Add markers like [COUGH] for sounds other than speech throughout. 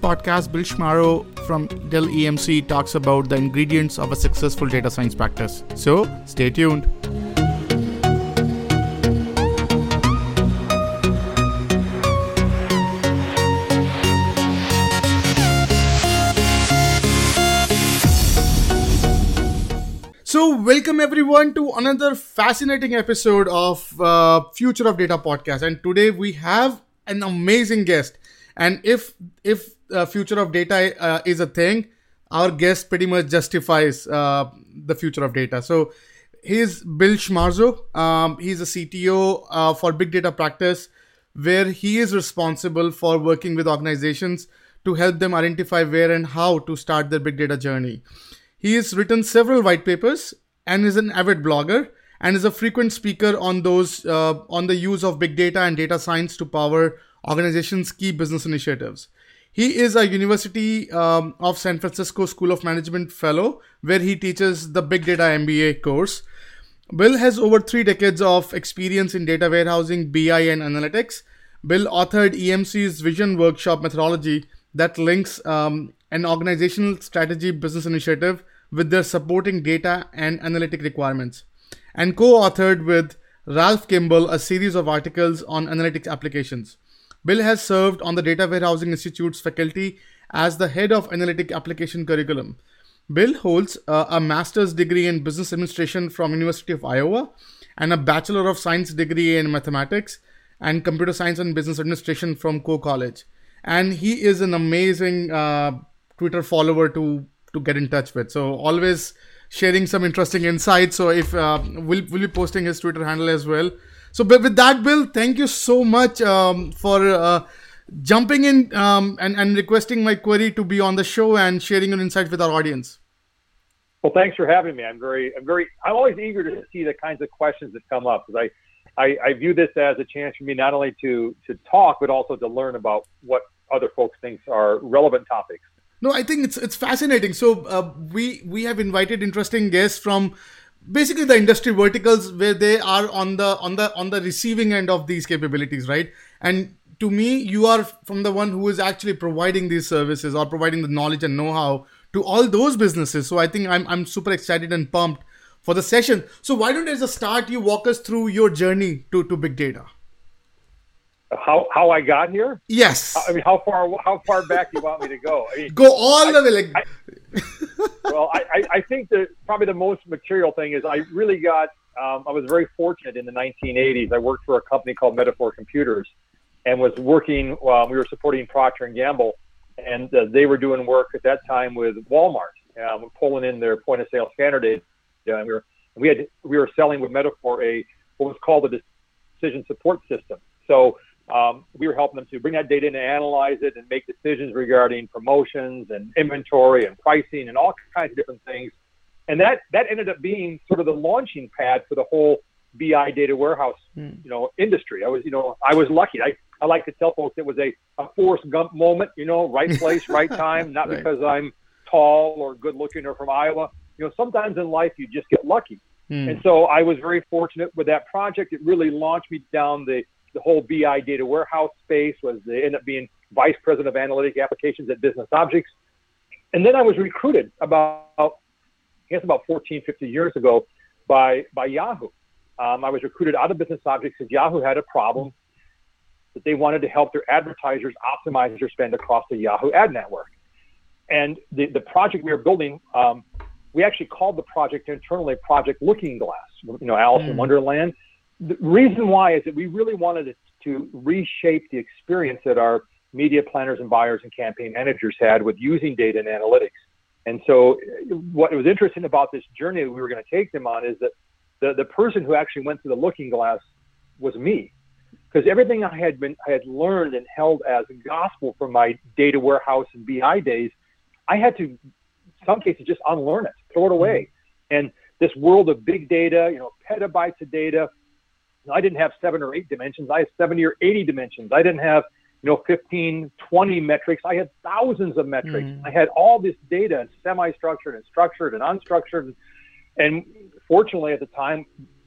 podcast, Bill Schmarzo from Dell EMC talks about the ingredients of a successful data science practice. So stay tuned. So, welcome everyone to another fascinating episode of uh, Future of Data podcast. And today we have an amazing guest. And if if uh, Future of Data uh, is a thing, our guest pretty much justifies uh, the future of data. So, he's Bill Schmarzo. Um, he's a CTO uh, for Big Data Practice, where he is responsible for working with organizations to help them identify where and how to start their big data journey. He has written several white papers and is an avid blogger and is a frequent speaker on those uh, on the use of big data and data science to power organizations' key business initiatives. He is a University um, of San Francisco School of Management fellow, where he teaches the Big Data MBA course. Bill has over three decades of experience in data warehousing, BI, and analytics. Bill authored EMC's Vision Workshop methodology that links um, an organizational strategy business initiative with their supporting data and analytic requirements, and co authored with Ralph Kimball a series of articles on analytics applications. Bill has served on the Data Warehousing Institute's faculty as the head of analytic application curriculum. Bill holds uh, a master's degree in business administration from University of Iowa and a bachelor of science degree in mathematics and computer science and business administration from Coe College. And he is an amazing uh, Twitter follower to to get in touch with. So always sharing some interesting insights. So if uh, we'll, we'll be posting his Twitter handle as well. So but with that, Bill, thank you so much um, for uh, jumping in um, and, and requesting my query to be on the show and sharing your insights with our audience. Well, thanks for having me. I'm very, I'm very, I'm always eager to see the kinds of questions that come up because I, I, I view this as a chance for me not only to to talk but also to learn about what other folks think are relevant topics. No, I think it's it's fascinating. So uh, we we have invited interesting guests from basically the industry verticals where they are on the on the on the receiving end of these capabilities, right? And to me, you are from the one who is actually providing these services or providing the knowledge and know-how to all those businesses. So I think I'm I'm super excited and pumped for the session. So why don't as a start you walk us through your journey to to big data? How how I got here? Yes. I mean, how far how far back do you want me to go? I mean, go all I, the way. Like... I, well, I, I think that probably the most material thing is I really got. Um, I was very fortunate in the 1980s. I worked for a company called Metaphor Computers, and was working. Um, we were supporting Procter and Gamble, and uh, they were doing work at that time with Walmart, um, pulling in their point of sale scanner data. And we were we had we were selling with Metaphor a what was called a decision support system. So um, we were helping them to bring that data in and analyze it and make decisions regarding promotions and inventory and pricing and all kinds of different things. And that, that ended up being sort of the launching pad for the whole BI data warehouse, mm. you know, industry. I was, you know, I was lucky. I, I like to tell folks it was a, a Forrest Gump moment, you know, right place, [LAUGHS] right time, not right. because I'm tall or good looking or from Iowa. You know, sometimes in life you just get lucky. Mm. And so I was very fortunate with that project. It really launched me down the the whole BI data warehouse space was they ended up being vice president of analytic applications at Business Objects. And then I was recruited about, I guess about 14, 15 years ago by, by Yahoo. Um, I was recruited out of Business Objects because Yahoo had a problem that they wanted to help their advertisers optimize their spend across the Yahoo ad network. And the, the project we were building, um, we actually called the project internally Project Looking Glass, you know, Alice mm. in Wonderland the reason why is that we really wanted to reshape the experience that our media planners and buyers and campaign managers had with using data and analytics. And so, what was interesting about this journey that we were going to take them on is that the, the person who actually went through the looking glass was me. Because everything I had been I had learned and held as gospel from my data warehouse and BI days, I had to, in some cases, just unlearn it, throw it away. Mm-hmm. And this world of big data, you know, petabytes of data, I didn't have seven or eight dimensions. I had 70 or 80 dimensions. I didn't have, you know, 15, 20 metrics. I had thousands of metrics. Mm. I had all this data, semi-structured and structured and unstructured. And fortunately, at the time,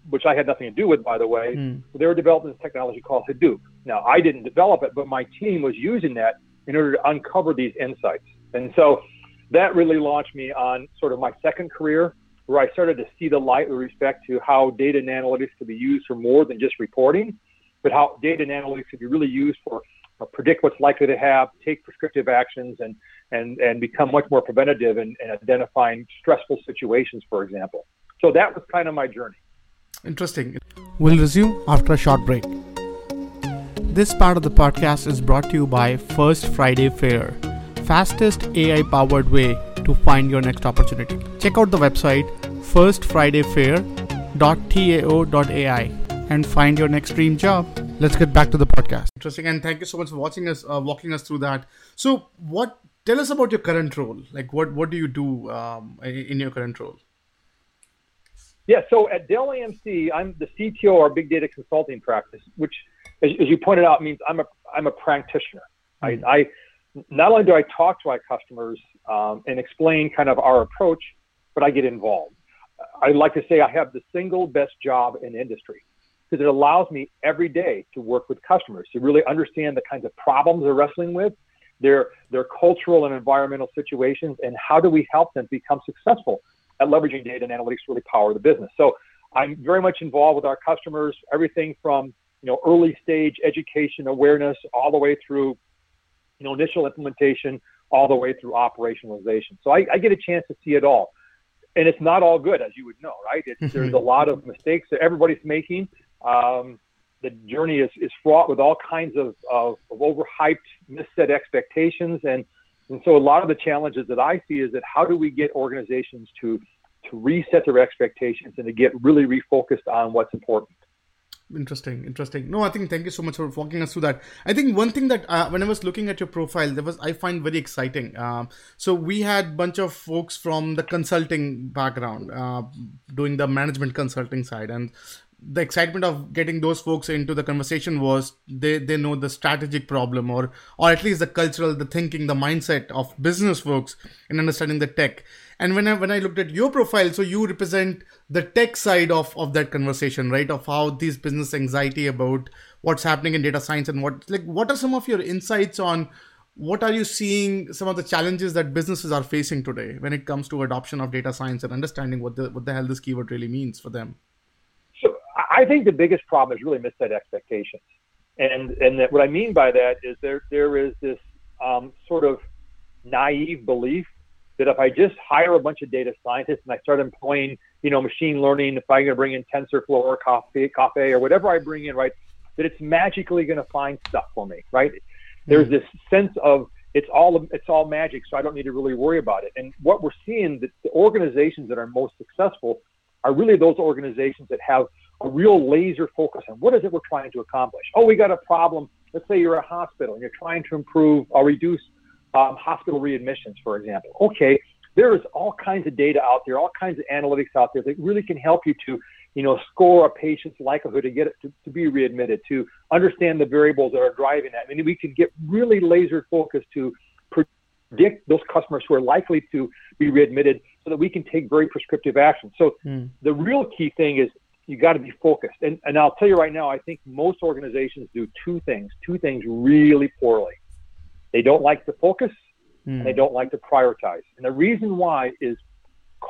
which I had nothing to do with, by the way, mm. they were developing this technology called Hadoop. Now, I didn't develop it, but my team was using that in order to uncover these insights. And so that really launched me on sort of my second career, where I started to see the light with respect to how data and analytics could be used for more than just reporting, but how data and analytics could be really used for uh, predict what's likely to have, take prescriptive actions, and and and become much more preventative in, in identifying stressful situations, for example. So that was kind of my journey. Interesting. We'll resume after a short break. This part of the podcast is brought to you by First Friday Fair, fastest AI powered way to find your next opportunity. Check out the website firstfridayfair.tao.ai and find your next dream job. Let's get back to the podcast. Interesting, and thank you so much for watching us, uh, walking us through that. So, what? Tell us about your current role. Like, what what do you do um, in your current role? Yeah, so at Dell EMC, I'm the CTO of our big data consulting practice, which, as, as you pointed out, means I'm a I'm a practitioner. Mm-hmm. I, I not only do I talk to my customers um, and explain kind of our approach, but I get involved. I like to say I have the single best job in industry because it allows me every day to work with customers to really understand the kinds of problems they're wrestling with, their their cultural and environmental situations, and how do we help them become successful at leveraging data and analytics to really power the business. So I'm very much involved with our customers, everything from you know early stage education awareness all the way through you know initial implementation all the way through operationalization. So I, I get a chance to see it all. And it's not all good, as you would know, right? It's, there's a lot of mistakes that everybody's making. Um, the journey is, is fraught with all kinds of, of, of overhyped, misset expectations. And, and so a lot of the challenges that I see is that how do we get organizations to, to reset their expectations and to get really refocused on what's important? Interesting interesting. No i think thank you so much for walking us through that. I think one thing that uh, when i was looking at your profile there was i find very exciting. Um, so we had bunch of folks from the consulting background uh, doing the management consulting side. And the excitement of getting those folks into the conversation was they they know the strategic problem or or at least the cultural the thinking the mindset of business folks in understanding the tech. And when i when i looked at your profile so you represent the tech side of of that conversation right? Of how this business anxiety about what's happening in data science and what like what are some of your insights on what are you seeing some of the challenges that businesses are facing today when it comes to adoption of data science and understanding what the what the hell this keyword really means for them I think the biggest problem is really misset expectations, and and that what I mean by that is there there is this um, sort of naive belief that if I just hire a bunch of data scientists and I start employing you know machine learning, if I'm going to bring in TensorFlow or Caffe, Caffe or whatever I bring in, right, that it's magically going to find stuff for me, right? Mm-hmm. There's this sense of it's all it's all magic, so I don't need to really worry about it. And what we're seeing that the organizations that are most successful are really those organizations that have a real laser focus on what is it we're trying to accomplish. Oh, we got a problem. Let's say you're a hospital and you're trying to improve or reduce um, hospital readmissions, for example. Okay, there is all kinds of data out there, all kinds of analytics out there that really can help you to, you know, score a patient's likelihood to get it to, to be readmitted, to understand the variables that are driving that. I mean, we can get really laser focused to predict those customers who are likely to be readmitted so that we can take very prescriptive action. So mm. the real key thing is you got to be focused. And, and I'll tell you right now, I think most organizations do two things, two things really poorly. They don't like to focus mm. and they hmm. don't like to prioritize. And the reason why is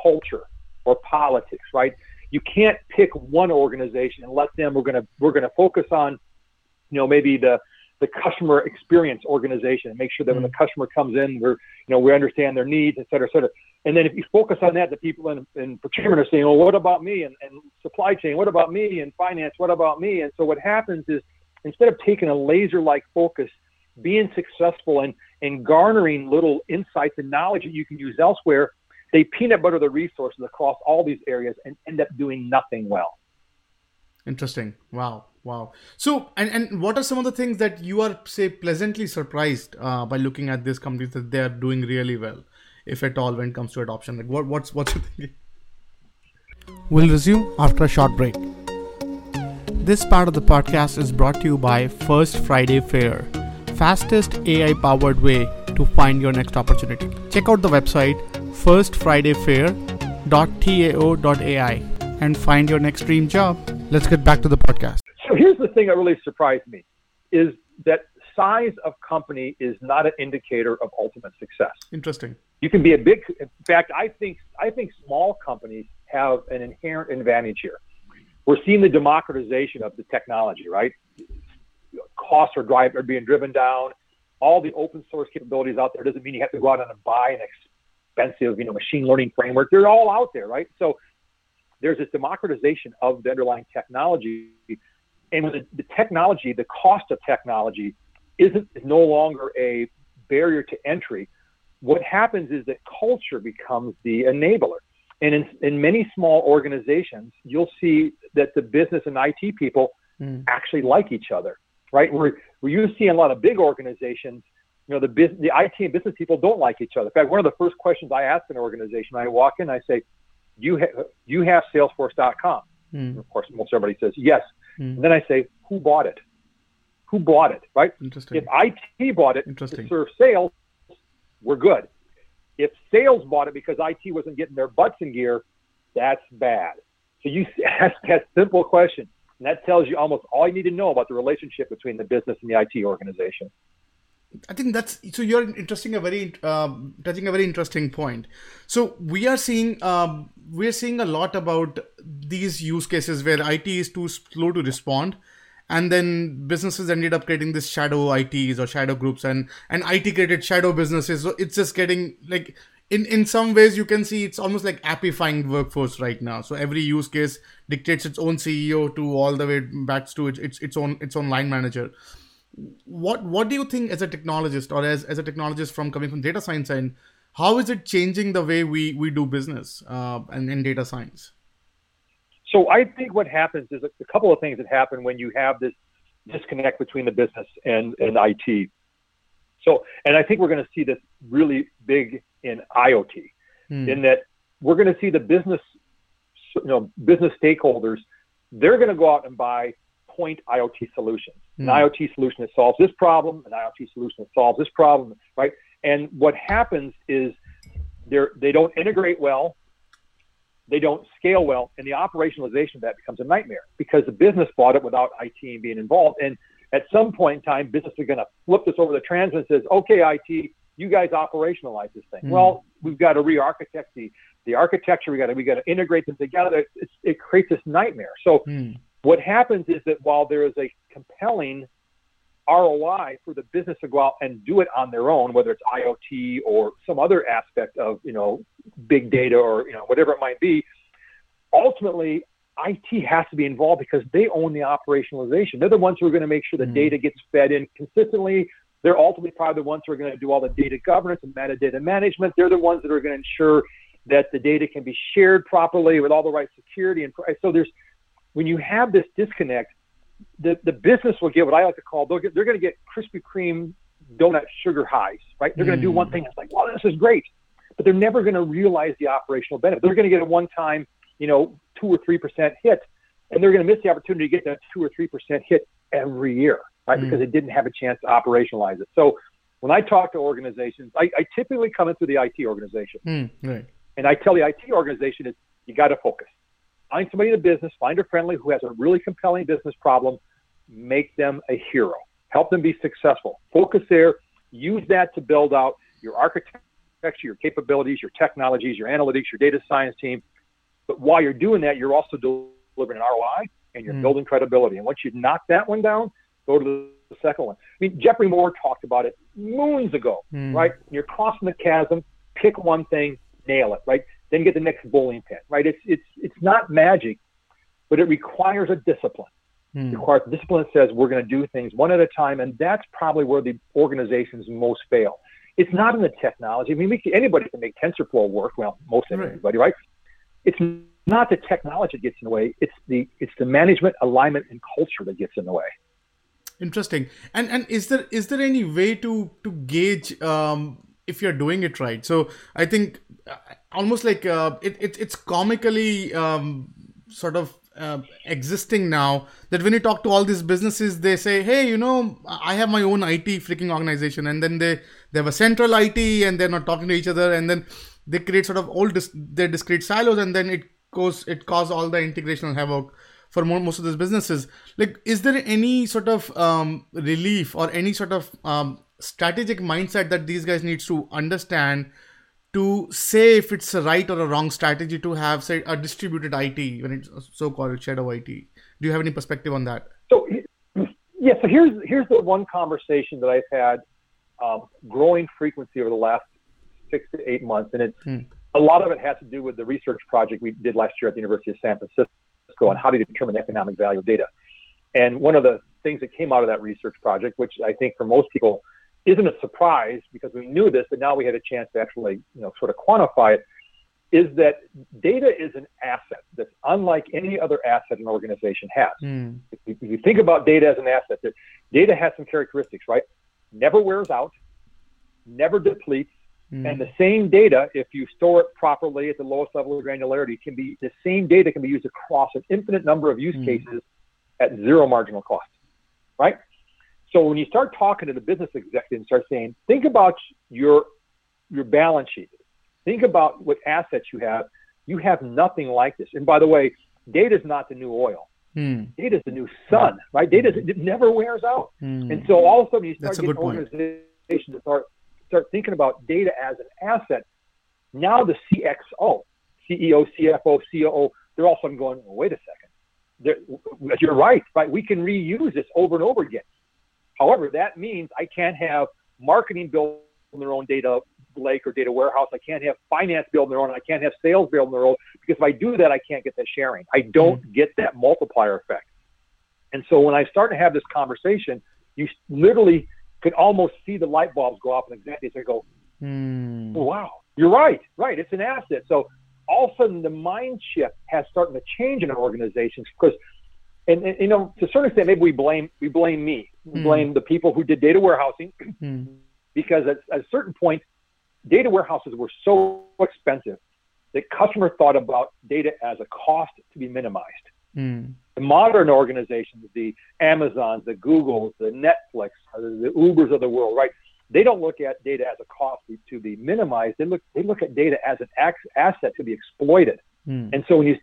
culture or politics, right? You can't pick one organization and let them, we're going to, we're going to focus on, you know, maybe the, the customer experience organization and make sure that mm. when the hmm. customer comes in, we're, you know, we understand their needs, et cetera, et cetera. And then if you focus on that, the people in, in procurement are saying, well, what about me? And, and supply chain, what about me? And finance, what about me? And so what happens is instead of taking a laser like focus, being successful and, and garnering little insights and knowledge that you can use elsewhere, they peanut butter the resources across all these areas and end up doing nothing well. Interesting. Wow. Wow. So, and, and what are some of the things that you are, say, pleasantly surprised uh, by looking at these companies that they are doing really well? if at all, when it comes to adoption? Like, what, what's what's your thinking? We'll resume after a short break. This part of the podcast is brought to you by First Friday Fair, fastest AI powered way to find your next opportunity. Check out the website firstfridayfair.tao.ai and find your next dream job. Let's get back to the podcast. So here's the thing that really surprised me is that size of company is not an indicator of ultimate success. Interesting. You can be a big. In fact, I think I think small companies have an inherent advantage here. We're seeing the democratization of the technology, right? Costs are drive are being driven down. All the open source capabilities out there doesn't mean you have to go out and buy an expensive, you know, machine learning framework. They're all out there, right? So there's this democratization of the underlying technology, and the, the technology, the cost of technology, isn't is no longer a barrier to entry. What happens is that culture becomes the enabler. And in, in many small organizations, you'll see that the business and IT people mm. actually like each other, right? Where, where you see in a lot of big organizations, you know, the, business, the IT and business people don't like each other. In fact, one of the first questions I ask an organization, I walk in, I say, you, ha- you have Salesforce.com? Mm. Of course, most everybody says yes. Mm. And then I say, who bought it? Who bought it, right? Interesting. If IT bought it to serve sales, we're good. If sales bought it because IT wasn't getting their butts in gear, that's bad. So you [LAUGHS] ask that simple question, and that tells you almost all you need to know about the relationship between the business and the IT organization. I think that's so. You're interesting a very um, touching a very interesting point. So we are seeing um, we are seeing a lot about these use cases where IT is too slow to respond, and then businesses ended up creating this shadow ITs or shadow groups, and and IT created shadow businesses. So it's just getting like in in some ways you can see it's almost like appifying workforce right now. So every use case dictates its own CEO to all the way back to its its, its own its own line manager what what do you think as a technologist or as, as a technologist from coming from data science and how is it changing the way we, we do business uh, and in data science? So I think what happens is a, couple of things that happen when you have this disconnect between the business and, and IT. So, and I think we're going to see this really big in IoT, hmm. in that we're going to see the business, you know, business stakeholders, they're going to go out and buy point IoT solutions. An hmm. IoT solution that solves this problem, an IoT solution that solves this problem, right? And what happens is they're, they don't integrate well, they don't scale well, and the operationalization of that becomes a nightmare because the business bought it without IT being involved. And at some point in time, business is going to flip this over the trans and says, okay, IT, you guys operationalize this thing. Mm. Well, we've got to re-architect the, the architecture. We got to we got to integrate them together. It's, it creates this nightmare. So mm. What happens is that while there is a compelling ROI for the business to go out and do it on their own, whether it's IoT or some other aspect of, you know, big data or, you know, whatever it might be, ultimately IT has to be involved because they own the operationalization. They're the ones who are going to make sure the mm. data gets fed in consistently. They're ultimately probably the ones who are going to do all the data governance and metadata management. They're the ones that are going to ensure that the data can be shared properly with all the right security and so there's when you have this disconnect, the, the business will get what I like to call they'll get, they're going to get Krispy Kreme donut sugar highs, right? They're going to do one mm. thing. It's like, wow, this is great, but they're never going to realize the operational benefit. They're going to get a one-time, you know, two or three percent hit, and they're going to miss the opportunity to get that two or three percent hit every year, right? Mm. Because they didn't have a chance to operationalize it. So when I talk to organizations, I, I typically come into the IT organization, mm, right. and I tell the IT organization is you got to focus find somebody in the business, find a friendly who has a really compelling business problem, make them a hero, help them be successful. Focus there, use that to build out your architecture, your capabilities, your technologies, your analytics, your data science team. But while you're doing that, you're also delivering an ROI and you're mm. building credibility. And once you knock that one down, go to the second one. I mean, Geoffrey Moore talked about it moons ago, mm. right? You're crossing the chasm, pick one thing, nail it, right? Then get the next bowling pin, right? It's it's it's not magic, but it requires a discipline. Mm. It requires discipline that says we're going to do things one at a time, and that's probably where the organizations most fail. It's not in the technology. I mean, anybody can make TensorFlow work. Well, most right. everybody, right? It's not the technology that gets in the way. It's the it's the management, alignment, and culture that gets in the way. Interesting. And and is there is there any way to to gauge um, if you're doing it right? So I think almost like uh, it, it, it's comically um, sort of uh, existing now that when you talk to all these businesses they say hey you know i have my own it freaking organization and then they they have a central it and they're not talking to each other and then they create sort of all dis- their discrete silos and then it goes it causes all the integrational havoc for most of these businesses. Like, is there any sort of um, relief or any sort of um, strategic mindset that these guys needs to understand to say if it's a right or a wrong strategy to have say a distributed IT when it's so-called shadow IT. Do you have any perspective on that? So yeah, so here's here's the one conversation that I've had um, growing frequency over the last six to eight months, and it's hmm. a lot of it has to do with the research project we did last year at the University of San Francisco on how to determine the economic value of data. And one of the things that came out of that research project, which I think for most people isn't a surprise because we knew this, but now we had a chance to actually, you know, sort of quantify it, is that data is an asset that's unlike any other asset an organization has. Mm. If you think about data as an asset, that data has some characteristics, right? Never wears out, never depletes, mm. and the same data, if you store it properly at the lowest level of granularity, can be the same data can be used across an infinite number of use mm. cases at zero marginal cost, right? So when you start talking to the business executive and start saying, think about your your balance sheet, think about what assets you have. You have nothing like this. And by the way, data is not the new oil. Hmm. Data is the new sun, right? Data it never wears out. Hmm. And so all of a sudden you start getting organizations to start start thinking about data as an asset. Now the CXO, CEO, CFO, COO, they're all of a sudden going, wait a second. They're, you're right, right? We can reuse this over and over again. However, that means I can't have marketing build their own data lake or data warehouse. I can't have finance build their own. I can't have sales build their own because if I do that, I can't get that sharing. I don't mm-hmm. get that multiplier effect. And so when I start to have this conversation, you literally could almost see the light bulbs go off and executives and go, mm. oh, wow, you're right, right. It's an asset. So all of a sudden the mind shift has started to change in organizations because and, and, you know, to a certain extent, maybe we blame we blame me, mm. blame the people who did data warehousing, mm. [CLEARS THROAT] because at, at, a certain point, data warehouses were so expensive that customers thought about data as a cost to be minimized. Mm. The modern organizations, the Amazons, the Googles, the Netflix, the Ubers of the world, right? They don't look at data as a cost to be minimized. They look they look at data as an asset to be exploited. Hmm. And so when you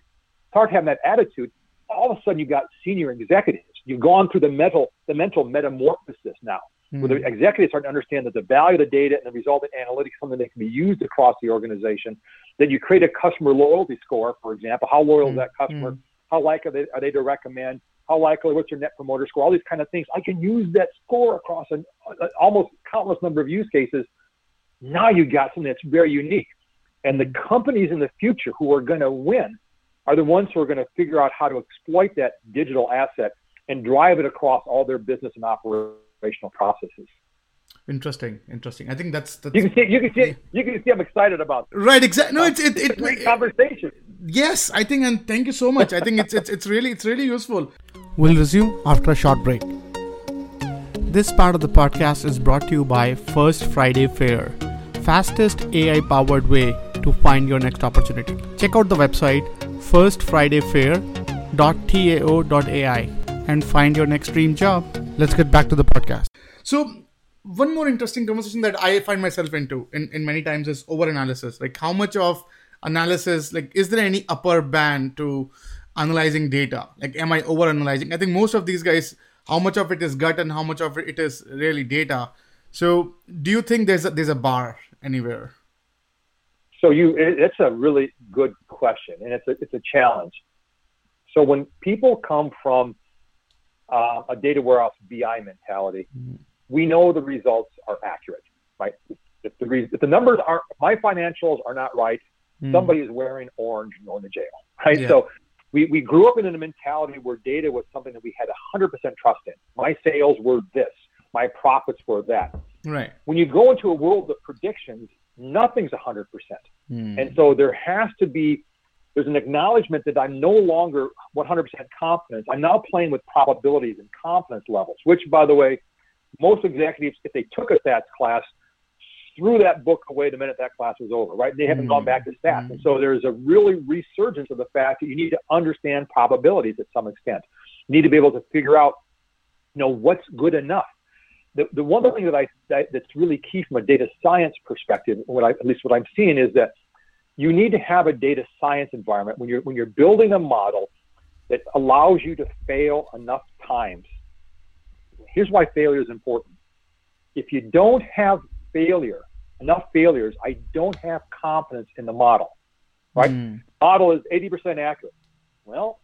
start having that attitude, all of a sudden you've got senior executives. You've gone through the mental the mental metamorphosis now, mm-hmm. where the hmm. executives start to understand that the value of the data and the resultant analytics something that can be used across the organization. Then you create a customer loyalty score, for example. How loyal mm-hmm. is that customer? Mm-hmm. How likely are they, are they to recommend? How likely? What's your net promoter score? All these kind of things. I can use that score across an almost countless number of use cases. Now you've got something that's very unique. And the companies in the future who are going to win are the ones who are going to figure out how to exploit that digital asset and drive it across all their business and operational processes. Interesting, interesting. I think that's, that's you can see you can see you can see I'm excited about. This. Right, exactly. No, it's it, it, it's a great it, conversation. Yes, I think, and thank you so much. I think it's it's it's really it's really useful. We'll resume after a short break. This part of the podcast is brought to you by First Friday Fair, fastest AI powered way to find your next opportunity. Check out the website firstfridayfair.tao.ai and find your next dream job. Let's get back to the podcast. So, one more interesting conversation that I find myself into in, in many times is over analysis. Like, how much of analysis, like, is there any upper band to analyzing data? Like, am I over analyzing? I think most of these guys, how much of it is gut and how much of it is really data. So, do you think there's a, there's a bar anywhere? So you, it, it's a really good question, and it's a it's a challenge. So when people come from uh, a data warehouse BI mentality, mm-hmm. we know the results are accurate, right? If the re- if the numbers aren't, my financials are not right, mm-hmm. somebody is wearing orange and going to jail, right? Yeah. So we, we grew up in a mentality where data was something that we had 100% trust in. My sales were this, my profits were that. Right. When you go into a world of predictions, nothing's 100%. Mm. And so there has to be, there's an acknowledgement that I'm no longer 100% confident. I'm now playing with probabilities and confidence levels, which, by the way, most executives, if they took a stats class, threw that book away the minute that class was over, right? They haven't mm. gone back to stats. Mm. And so there's a really resurgence of the fact that you need to understand probabilities at some extent. You need to be able to figure out, you know, what's good enough the, the one thing that I that, that's really key from a data science perspective, what I, at least what I'm seeing is that you need to have a data science environment when you're when you're building a model that allows you to fail enough times. Here's why failure is important. If you don't have failure, enough failures, I don't have confidence in the model. Right? Mm. Model is 80% accurate. Well,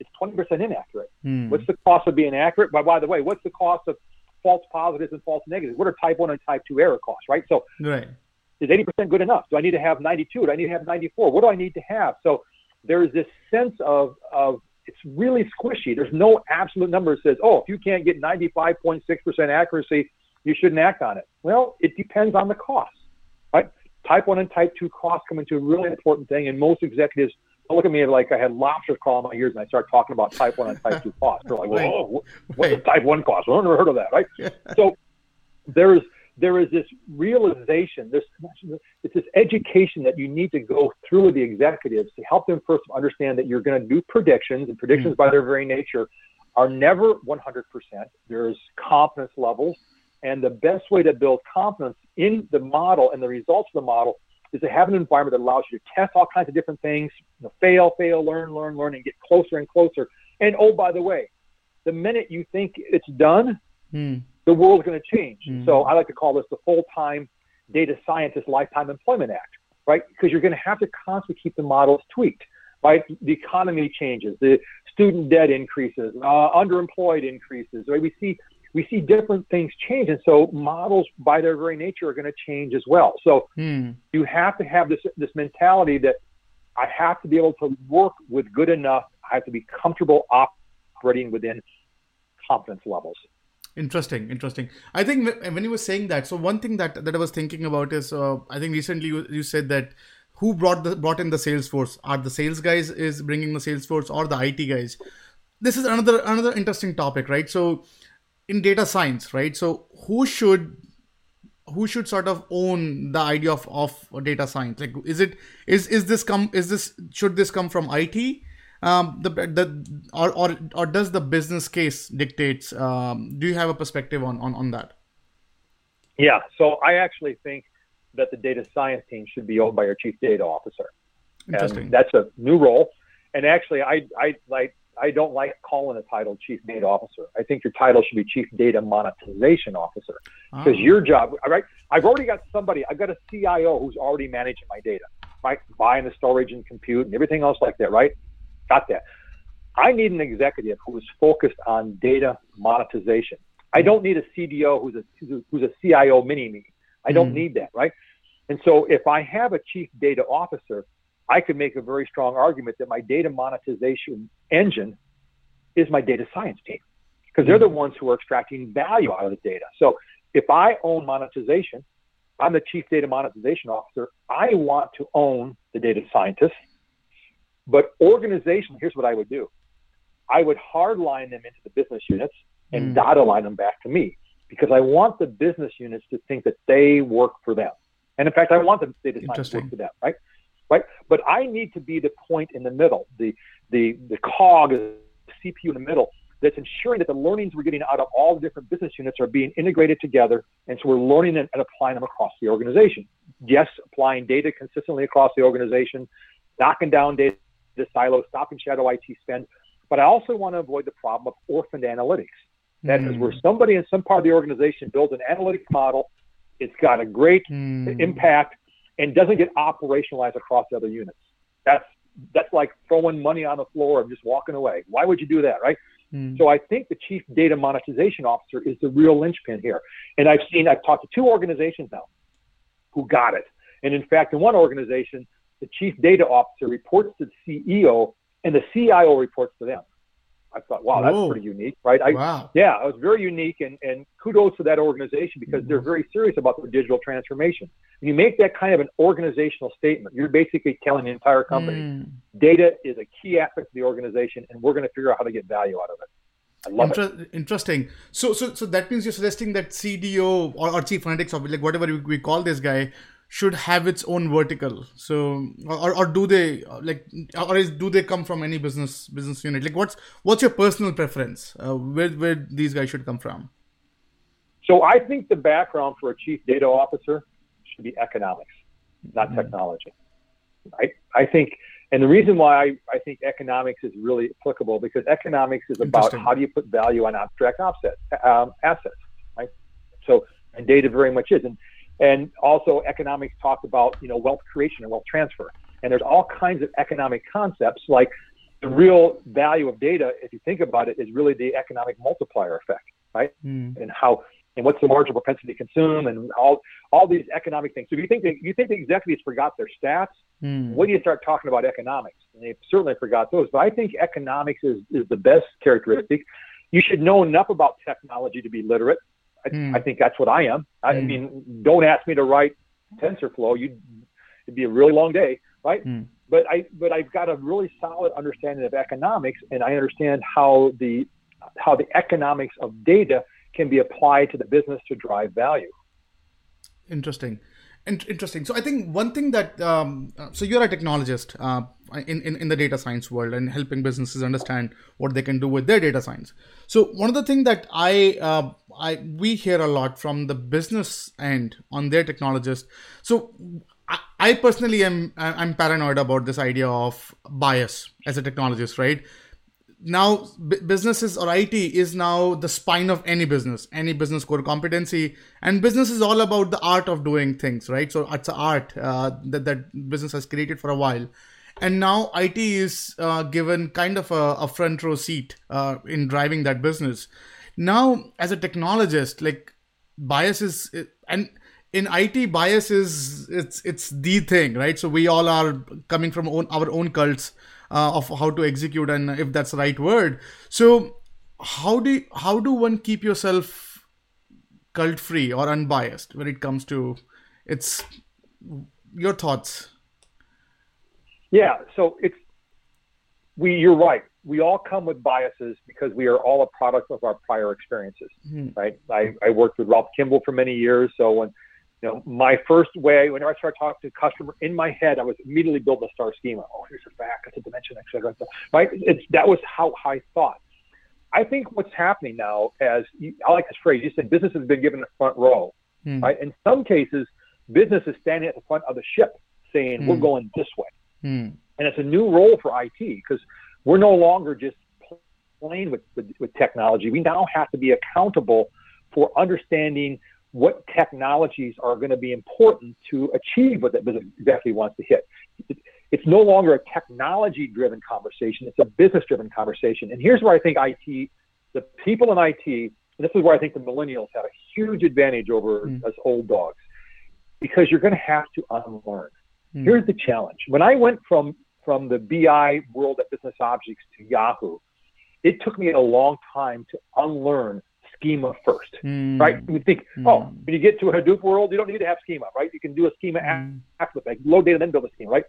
it's 20% inaccurate. Mm. What's the cost of being accurate? By, by the way, what's the cost of false positives and false negatives? What are type 1 and type 2 error costs, right? So right. Is 80% good enough? Do I need to have 92? Do I need to have 94? What do I need to have? So there's this sense of, of it's really squishy. There's no absolute number that says, oh, if you can't get 95.6% accuracy, you shouldn't act on it. Well, it depends on the cost, right? Type 1 and type 2 costs come into a really important thing, and most executives look at me like I had lobsters crawling my ears and I start talking about type 1 and type 2 costs. They're like, whoa, what's right. type 1 cost? I've never heard of that, right? so there's there is this realization, this it's this education that you need to go through with the executives to help them first understand that you're going to do predictions, and predictions mm-hmm. by their very nature are never 100%. There's confidence levels, and the best way to build confidence in the model and the results of the model is to have an environment that allows you to test all kinds of different things, you know, fail, fail, learn, learn, learn, and get closer and closer. And oh, by the way, the minute you think it's done, mm the world's going to change. Mm-hmm. So I like to call this the full-time data scientist lifetime employment act, right? Because you're going to have to constantly keep the models tweaked, right? The economy changes, the student debt increases, uh, underemployed increases, right? We see we see different things change, and so models by their very nature are going to change as well. So mm. you have to have this this mentality that I have to be able to work with good enough. I have to be comfortable operating within confidence levels. Interesting, interesting. I think when you were saying that, so one thing that that I was thinking about is, uh, I think recently you, you said that who brought the brought in the sales force? Are the sales guys is bringing the sales force or the IT guys? This is another another interesting topic, right? So in data science, right? So who should who should sort of own the idea of, of data science? Like, is it is is this come is this should this come from IT? Um, the the or, or or does the business case dictates? Um, do you have a perspective on, on on that? Yeah, so I actually think that the data science team should be owned by our chief data officer. Interesting. And that's a new role. And actually, I I like I don't like calling a title chief data officer. I think your title should be chief data monetization officer because oh. your job, right? I've already got somebody. I've got a CIO who's already managing my data, right? Buying the storage and compute and everything else like that, right? Got that. I need an executive who is focused on data monetization. I don't need a CDO who's a who's a CIO mini me. I don't mm. need that, right? And so if I have a chief data officer, I could make a very strong argument that my data monetization engine is my data science team because they're the mm. ones who are extracting value out of the data. So if I own monetization, I'm the chief data monetization officer. I want to own the data scientists but organization, here's what I would do. I would hardline them into the business units and mm. dotted line them back to me because I want the business units to think that they work for them. And in fact, I want them to to work for them, right? Right. But I need to be the point in the middle, the the the cog, the CPU in the middle that's ensuring that the learnings we're getting out of all the different business units are being integrated together. And so we're learning them and applying them across the organization. Yes, applying data consistently across the organization, knocking down data the silo, stopping shadow IT spend. But I also want to avoid the problem of orphaned analytics. That mm. is where somebody in some part of the organization builds an analytics model, it's got a great mm. impact, and doesn't get operationalized across the other units. That's that's like throwing money on the floor and just walking away. Why would you do that, right? Mm. So I think the chief data monetization officer is the real linchpin here. And I've seen, I've talked to two organizations now who got it. And in fact, in one organization, the chief data officer reports to the CEO, and the CIO reports to them. I thought, wow, that's Whoa. pretty unique, right? I, wow. Yeah, it was very unique, and, and kudos to that organization because mm-hmm. they're very serious about their digital transformation. When you make that kind of an organizational statement, you're basically telling the entire company mm. data is a key aspect of the organization, and we're going to figure out how to get value out of it. I love Inter- it. Interesting. So, so, so that means you're suggesting that CDO or, or chief analytics officer, like whatever we, we call this guy, should have its own vertical so or, or do they like or is do they come from any business business unit like what's what's your personal preference uh, where where these guys should come from so i think the background for a chief data officer should be economics not mm-hmm. technology right i think And the reason why I, I think economics is really applicable because economics is about how do you put value on abstract offset, um, assets, right? So, and data very much is. And, and also economics talks about, you know, wealth creation and wealth transfer. And there's all kinds of economic concepts like the real value of data, if you think about it, is really the economic multiplier effect, right? Mm. And how and what's the marginal propensity to consume and all all these economic things. So if you think that you think the executives forgot their stats, mm. when do you start talking about economics? And they certainly forgot those. But I think economics is, is the best characteristic. You should know enough about technology to be literate. I, mm. I think that's what I am. I mm. mean, don't ask me to write TensorFlow. You'd, it'd be a really long day, right? Hmm. But I but I've got a really solid understanding of economics, and I understand how the how the economics of data can be applied to the business to drive value. Interesting. Interesting. So I think one thing that um, so you're a technologist uh, in, in in the data science world and helping businesses understand what they can do with their data science. So one of the things that I uh, I we hear a lot from the business end on their technologist. So I, I personally am I'm paranoid about this idea of bias as a technologist, right? Now b- businesses or IT is now the spine of any business, any business core competency, and business is all about the art of doing things, right? So it's an art uh, that that business has created for a while, and now IT is uh, given kind of a, a front row seat uh, in driving that business. Now, as a technologist, like bias is and in IT, bias is it's it's the thing, right? So we all are coming from own, our own cults uh, of how to execute and if that's the right word. So how do you, how do one keep yourself cult free or unbiased when it comes to it's your thoughts? Yeah so it's we you're right. We all come with biases because we are all a product of our prior experiences hmm. right? I, I worked with ralph kimball for many years so when you know, my first way, whenever I start talking to a customer, in my head, I was immediately building a star schema. Oh, here's a fact, it's a dimension, et cetera, et. Right? It's, that was how I thought. I think what's happening now, as I like this phrase, you said business has been given a front row. Mm. Right? In some cases, business is standing at the front of the ship saying, mm. we're hmm. going this way. Mm. And it's a new role for IT because we're no longer just playing with, with, with technology. We now have to be accountable for understanding what technologies are going to be important to achieve what that business exactly wants to hit. It's no longer a technology driven conversation, it's a business driven conversation. And here's where I think IT, the people in IT, and this is where I think the millennials have a huge advantage over mm. us old dogs, because you're going to have to unlearn. Mm. Here's the challenge. When I went from from the BI world at Business Objects to Yahoo, it took me a long time to unlearn schema first, mm. right? You think, mm. oh, when you get to a Hadoop world, you don't need to have schema, right? You can do a schema mm. after the fact, load data, then build a schema, right?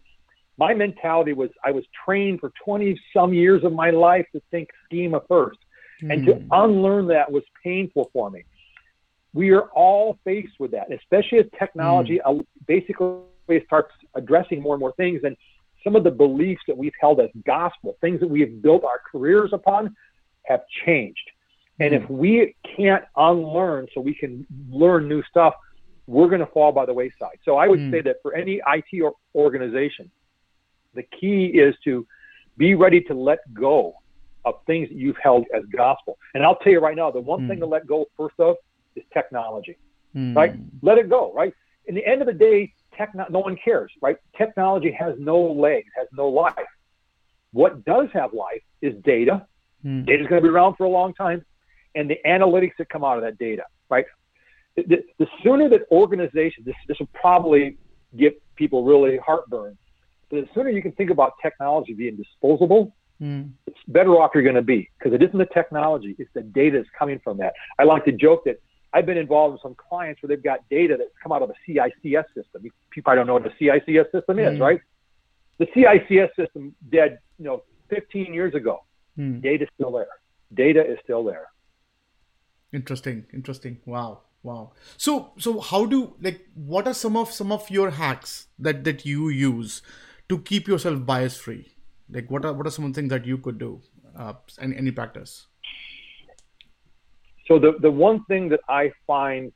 My mentality was I was trained for 20 some years of my life to think schema first. And to hmm. unlearn that was painful for me. We are all faced with that, especially as technology mm. basically starts addressing more and more things. And some of the beliefs that we've held as gospel, things that we have built our careers upon, have changed. And if we can't unlearn so we can learn new stuff, we're going to fall by the wayside. So I would mm. say that for any IT or organization, the key is to be ready to let go of things that you've held as gospel. And I'll tell you right now, the one mm. thing to let go first of is technology, mm. right? Let it go, right? In the end of the day, techno- no one cares, right? Technology has no legs, has no life. What does have life is data. Mm. Data is going to be around for a long time and the analytics that come out of that data, right? The, the sooner that organizations, this, this will probably give people really heartburn, but the sooner you can think about technology being disposable, mm. it's better off you're going to be because it isn't the technology, it's the data that's coming from that. I like to joke that I've been involved with some clients where they've got data that's come out of a CICS system. People probably don't know what a CICS system is, mm. right? The CICS system dead, you know, 15 years ago. Mm. Data's still there. Data is still there. Interesting, interesting. Wow, wow. So, so how do like what are some of some of your hacks that that you use to keep yourself bias free? Like, what are what are some things that you could do? Uh, any any practice? So the the one thing that I find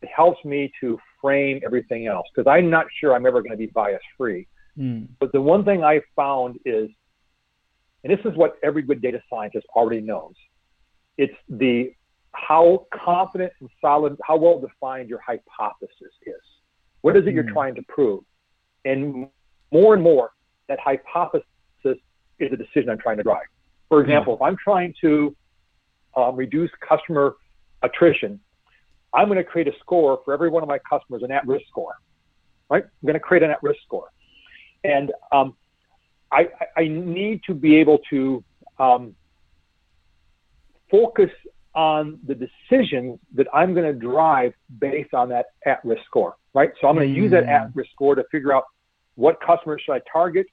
that helps me to frame everything else because I'm not sure I'm ever going to be bias free. Mm. But the one thing I found is, and this is what every good data scientist already knows, it's the how confident and solid, how well defined your hypothesis is. What is it mm. you're trying to prove? And more and more, that hypothesis is a decision I'm trying to drive. For example, mm. if I'm trying to um, reduce customer attrition, I'm going to create a score for every one of my customers, an at-risk score. Right? I'm going to create an at-risk score, and um, I, I, need to be able to um, focus on the decisions that I'm going to drive based on that at-risk score. Right? So I'm going to mm. use that mm. at-risk score to figure out what customers should I target.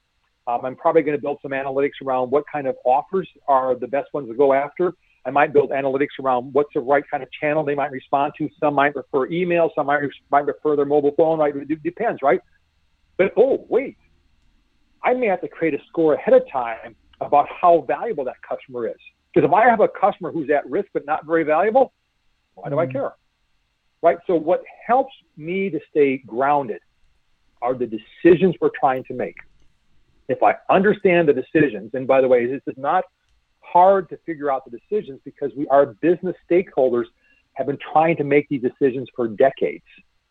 Um, I'm probably going to build some analytics around what kind of offers are the best ones to go after. I might build analytics around what's the right kind of channel they might respond to. Some might refer email, some might, might refer their mobile phone, right? It depends, right? But oh, wait, I may have to create a score ahead of time about how valuable that customer is. Because if I have a customer who's at risk but not very valuable, why do mm-hmm. I care? Right? So, what helps me to stay grounded are the decisions we're trying to make. If I understand the decisions, and by the way, this is not hard to figure out the decisions because we, our business stakeholders have been trying to make these decisions for decades,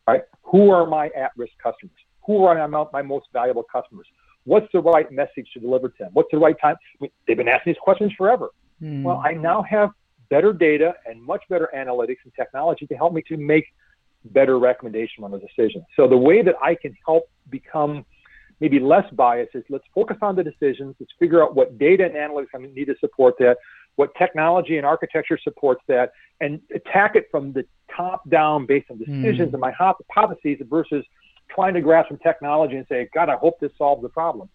right? Who are my at-risk customers? Who are my, my most valuable customers? What's the right message to deliver to them? What's the right time? I mean, they've been asking these questions forever. Mm. Well, I now have better data and much better analytics and technology to help me to make better recommendation on the decision. So the way that I can help become maybe less biased is let's focus on the decisions. Let's figure out what data and analytics I need to support that, what technology and architecture supports that, and attack it from the top down based on decisions mm. and my hypotheses versus trying to grasp some technology and say, God, I hope this solves the problem.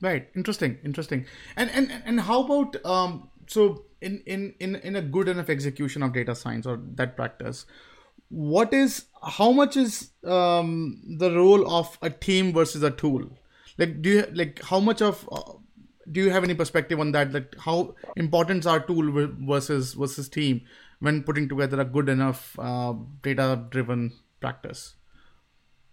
Right. Interesting. Interesting. And and and how about um so in in in in a good enough execution of data science or that practice, what is how much is um, the role of a team versus a tool? Like do you like how much of uh, do you have any perspective on that? Like how important are tool versus versus team when putting together a good enough uh, data driven practice?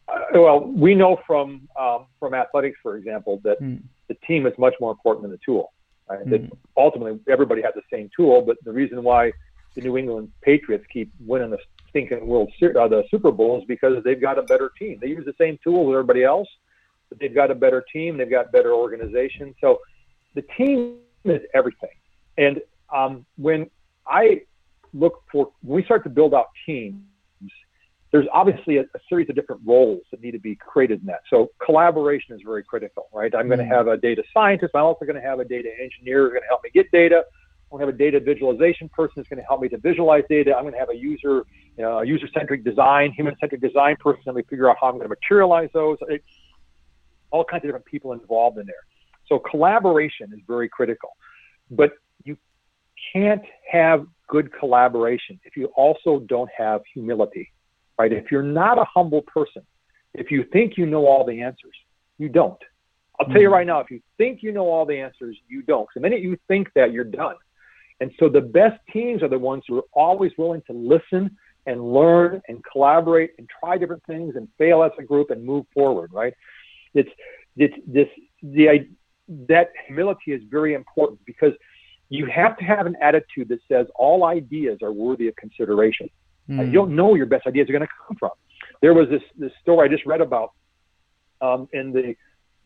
Uh, well we know from um, from athletics for example that hmm. the team is much more important than the tool right? Hmm. that ultimately everybody has the same tool but the reason why the new england patriots keep winning the stinking World Series, uh, the Super Bowls is because they've got a better team. They use the same tool as everybody else, but they've got a better team. They've got better organization. So the team is everything. And um, when I look for when we start to build out teams, there's obviously a, a, series of different roles that need to be created in that. So collaboration is very critical, right? I'm going to mm. have a data scientist. I'm also going to have a data engineer who's going to help me get data. I'm going to have a data visualization person that's going to help me to visualize data. I'm going to have a user, you know, user-centric design, human-centric design person. Let me figure out how I'm going to materialize those. It, all kinds of different people involved in there. So collaboration is very critical, but you can't have good collaboration if you also don't have humility, right? If you're not a humble person, if you think you know all the answers, you don't. I'll tell you hmm. right now, if you think you know all the answers, you don't. The minute you think that, you're done. And so the best teams are the ones who are always willing to listen and learn and collaborate and try different things and fail as a group and move forward, right? It's, it's this, the, that humility is very important because you have to have an attitude that says all ideas are worthy of consideration. Mm. you don't know where your best ideas are going to come from. There was this, this story I just read about um, in the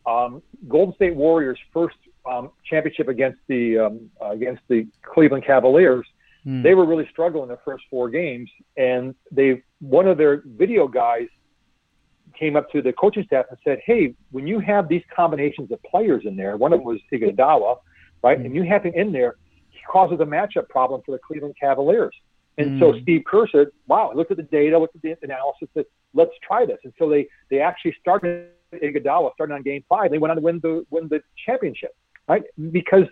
um, Golden State Warriors' first um, championship against the um, uh, against the Cleveland Cavaliers, mm. they were really struggling the first four games, and they one of their video guys came up to the coaching staff and said, "Hey, when you have these combinations of players in there, one of them was Iguodala, right, mm. and you have him in there, he causes a matchup problem for the Cleveland Cavaliers." And mm. so hmm. Steve Kerr said, "Wow, I looked at the data, looked at the analysis, said, let's try this." And so they they actually started in Iguodala starting on game five. They went on to win the win the championship right? Because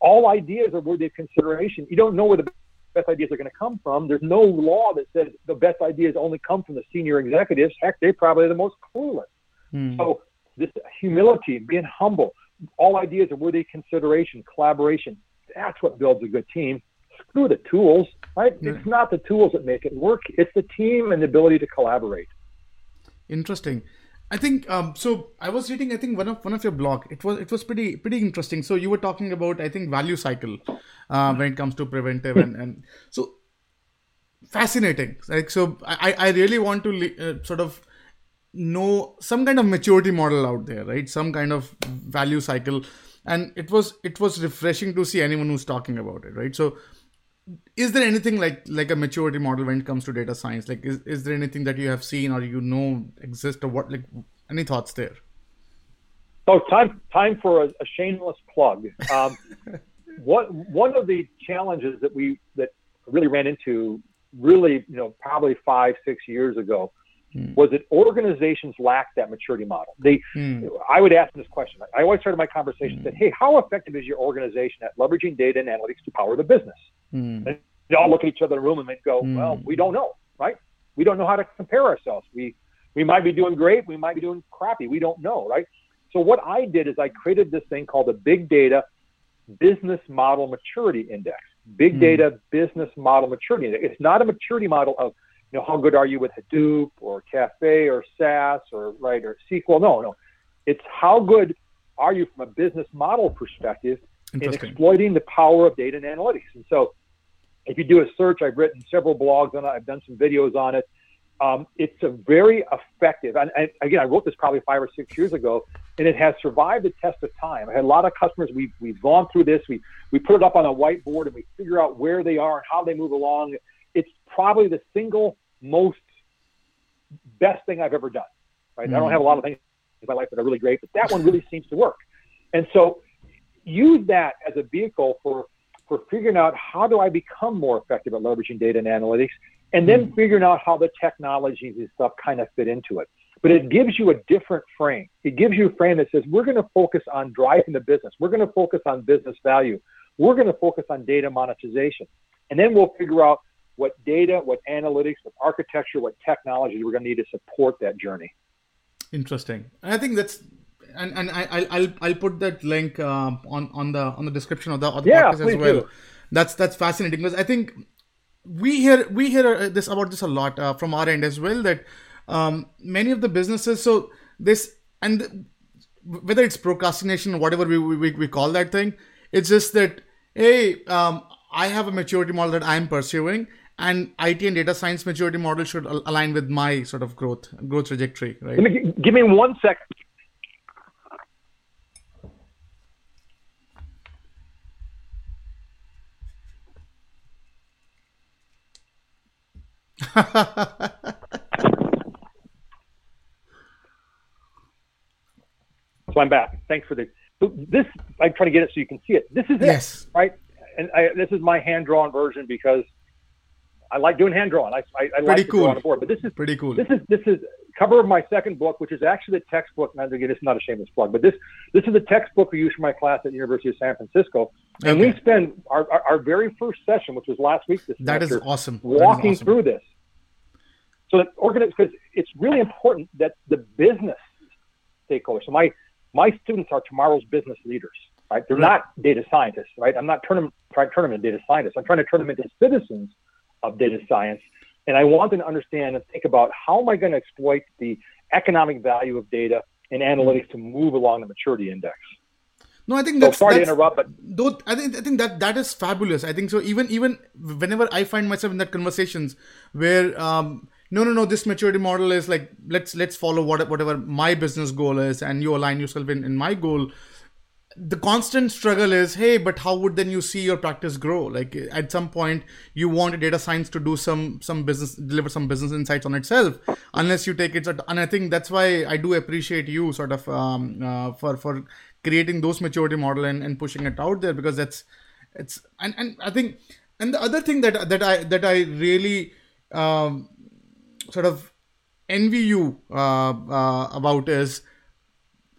all ideas are worthy of consideration. You don't know where the best ideas are going to come from. There's no law that says the best ideas only come from the senior executives. Heck, they're probably the most clueless. Mm. So this humility, being humble, all ideas are worthy of consideration, collaboration. That's what builds a good team. Screw the tools, right? Yeah. It's not the tools that make it work. It's the team and the ability to collaborate. Interesting I think um, so. I was reading. I think one of one of your blog. It was it was pretty pretty interesting. So you were talking about I think value cycle uh, when it comes to preventive and and so fascinating. Like so, I I really want to uh, sort of know some kind of maturity model out there, right? Some kind of value cycle, and it was it was refreshing to see anyone who's talking about it, right? So is there anything like like a maturity model when it comes to data science like is, is there anything that you have seen or you know exist or what like any thoughts there so time time for a, a shameless plug um, [LAUGHS] what one of the challenges that we that really ran into really you know probably five six years ago mm. was that organizations lacked that maturity model they mm. i would ask this question i always started my conversation mm. said hey how effective is your organization at leveraging data and analytics to power the business Mm. And they all look at each other in the room and they go, mm. well, we don't know, right? We don't know how to compare ourselves. We, we might be doing great. We might be doing crappy. We don't know, right? So what I did is I created this thing called the Big Data Business Model Maturity Index. Big mm. Data Business Model Maturity Index. It's not a maturity model of, you know, how good are you with Hadoop or Caffe or SAS or right or SQL. No, no. It's how good are you from a business model perspective in exploiting the power of data and analytics. And so if you do a search, I've written several blogs on it. I've done some videos on it. Um, it's a very effective, and, and, again, I wrote this probably five or six years ago, and it has survived the test of time. I had a lot of customers. We've, we've gone through this. We, we put it up on a whiteboard and we figure out where they are and how they move along. It's probably the single most best thing I've ever done. Right? Mm. I don't mm. have a lot of things in my life that are really great, but that one really seems to work. And so use that as a vehicle for for figuring out how do I become more effective at leveraging data and analytics, and then mm. figuring out how the technologies and stuff kind of fit into it. But it gives you a different frame. It gives you a frame that says we're going to focus on driving the business. We're going to focus on business value. We're going to focus on data monetization. And then we'll figure out what data, what analytics, what architecture, what technology we're going to need to support that journey. Interesting. And I think that's and and I I'll I'll put that link uh, on on the on the description of the, of the yeah, podcast as well. Do. That's that's fascinating because I think we hear we hear uh, this about this a lot uh, from our end as well that um, many of the businesses so this and whether it's procrastination or whatever we, we, we call that thing it's just that hey um, i have a maturity model that i'm pursuing and it and data science maturity model should align with my sort of growth growth trajectory right give me one second [LAUGHS] so I'm back. Thanks for the. So this I'm trying to get it so you can see it. This is yes. it, right? And I, this is my hand drawn version because I like doing hand drawn. I, I, I like to cool. on the board. But this is pretty cool. This is this is cover of my second book, which is actually the textbook. And again, it's not a shameless plug, but this this is the textbook we use for my class at the University of San Francisco. And okay. we spend our, our, our very first session, which was last week. This that semester, is awesome. Walking is awesome. through this. So that organize because it's really important that the business stakeholders. So my my students are tomorrow's business leaders, right? They're right. not data scientists, right? I'm not turning trying to turn them into data scientists. I'm trying to turn them into citizens of data science, and I want them to understand and think about how am I going to exploit the economic value of data and analytics to move along the maturity index. No, I think that's. So sorry that's, to interrupt, but though I think I think that that is fabulous. I think so. Even even whenever I find myself in that conversations where um, no no no this maturity model is like let's let's follow what, whatever my business goal is and you align yourself in, in my goal the constant struggle is hey but how would then you see your practice grow? Like at some point you want data science to do some some business deliver some business insights on itself unless you take it and i think that's why i do appreciate you sort of um, uh, for for creating those maturity model and, and pushing it out there because that's it's and, and i think and the other thing that that i that i really um, sort of envy you uh, uh, about is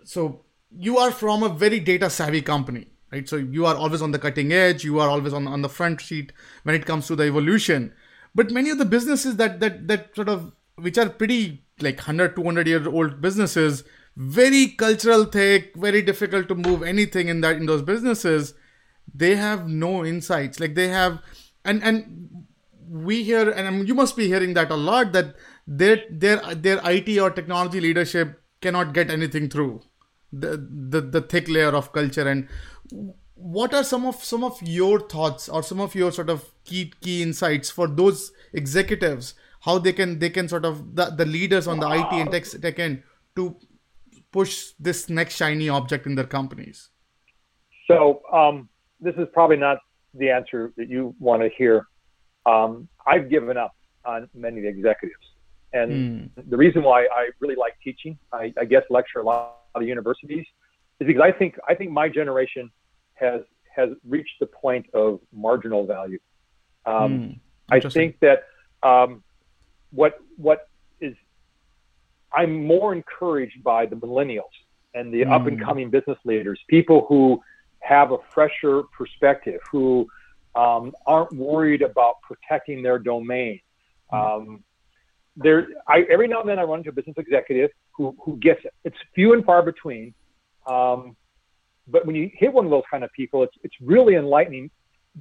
so you are from a very data savvy company right? So you are always on the cutting edge you are always on, on the front seat when it comes to the evolution. But many of the businesses that that that sort of which are pretty like 100 200 year old businesses very cultural thick very difficult to move anything in that in those businesses they have no insights. Like they have and and we hear, and you must be hearing that a lot, that their their their IT or technology leadership cannot get anything through the, the the thick layer of culture and what are some of some of your thoughts or some of your sort of key key insights for those executives? How they can they can sort of the, the leaders on the IT and tech, tech end to push this next shiny object in their companies? So um, this is probably not the answer that you want to hear. Um, I've given up on many of the executives. And mm. the reason why I really like teaching I, I guess lecture a lot of universities is because I think I think my generation has has reached the point of marginal value. Um, mm, I think that um, what what is I'm more encouraged by the millennials and the mm. up and coming business leaders, people who have a fresher perspective, who um, aren't worried about protecting their domain. Hmm. There, I, every now and then I run into a business executive who, who gets it. It's few and far between. Um, but when you hit one of those kind of people, it's it's really enlightening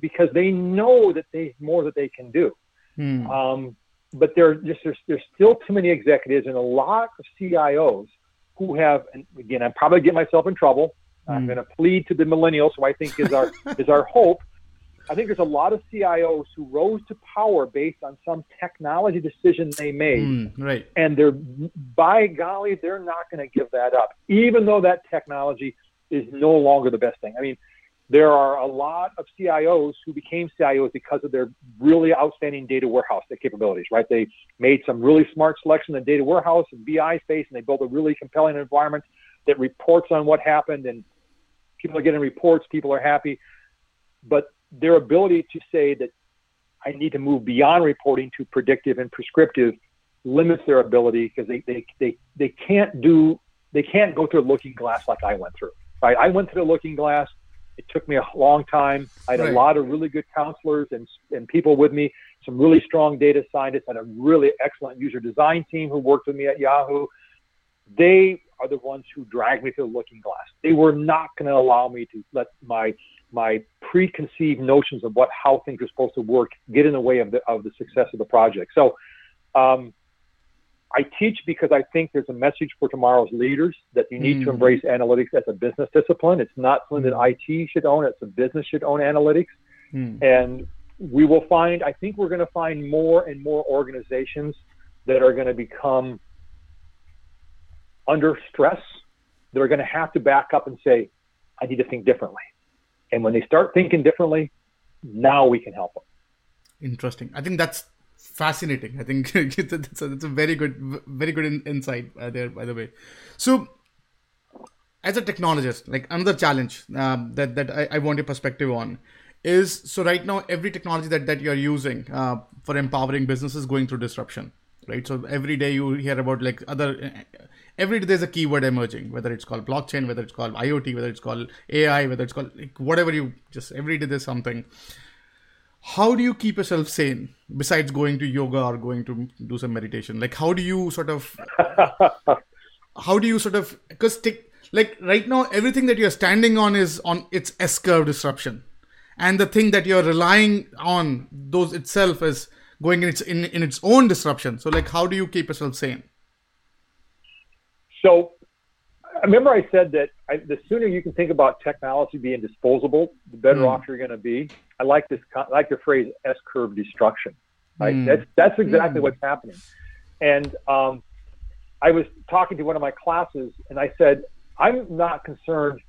because they know that they more that they can do. Hmm. Um, but there just there's there's still too many executives and a lot of CIOs who have and again I'm probably getting myself in trouble. Hmm. I'm going to plead to the millennials, who I think is our [LAUGHS] is our hope. I think there's a lot of CIOs who rose to power based on some technology decision they made. Mm, right. And they're, by golly, they're not going to give that up, even though that technology is no longer the best thing. I mean, there are a lot of CIOs who became CIOs because of their really outstanding data warehouse capabilities, right? They made some really smart selection in the data warehouse and BI space, and they built a really compelling environment that reports on what happened, and people are getting reports, people are happy. But their ability to say that I need to move beyond reporting to predictive and prescriptive limits their ability because they, they, they, they can't do, they can't go through a looking glass like I went through. Right? I went through the looking glass. It took me a long time. I had right. a lot of really good counselors and, and people with me, some really strong data scientists, and a really excellent user design team who worked with me at Yahoo. They are the ones who dragged me through the looking glass. They were not going to allow me to let my my preconceived notions of what how things are supposed to work get in the way of the of the success of the project. So um, I teach because I think there's a message for tomorrow's leaders that you need mm. to embrace analytics as a business discipline. It's not something that mm. IT should own, it's a business should own analytics. Mm. And we will find, I think we're going to find more and more organizations that are going to become under stress, that are going to have to back up and say, I need to think differently. And when they start thinking differently, now we can help them. Interesting. I think that's fascinating. I think [LAUGHS] it's a, a very good, very good in, insight uh, there. By the way, so as a technologist, like another challenge um, that that I, I, want your perspective on is so right now every technology that that you're using uh, for empowering businesses going through disruption, right? So every day you hear about like other. Every day there's a keyword emerging, whether it's called blockchain, whether it's called IoT, whether it's called AI, whether it's called like whatever you just every day there's something. How do you keep yourself sane besides going to yoga or going to do some meditation? Like how do you sort of [LAUGHS] how do you sort of because like right now everything that you're standing on is on its s curve disruption. And the thing that you're relying on those itself is going in its in, in its own disruption. So like how do you keep yourself sane so remember I said that I, the sooner you can think about technology being disposable, the better mm. off you're going to be. I like this. I like the phrase S curve destruction. Right? Mm. That's that's exactly mm. what's happening. And um, I was talking to one of my classes, and I said, I'm not concerned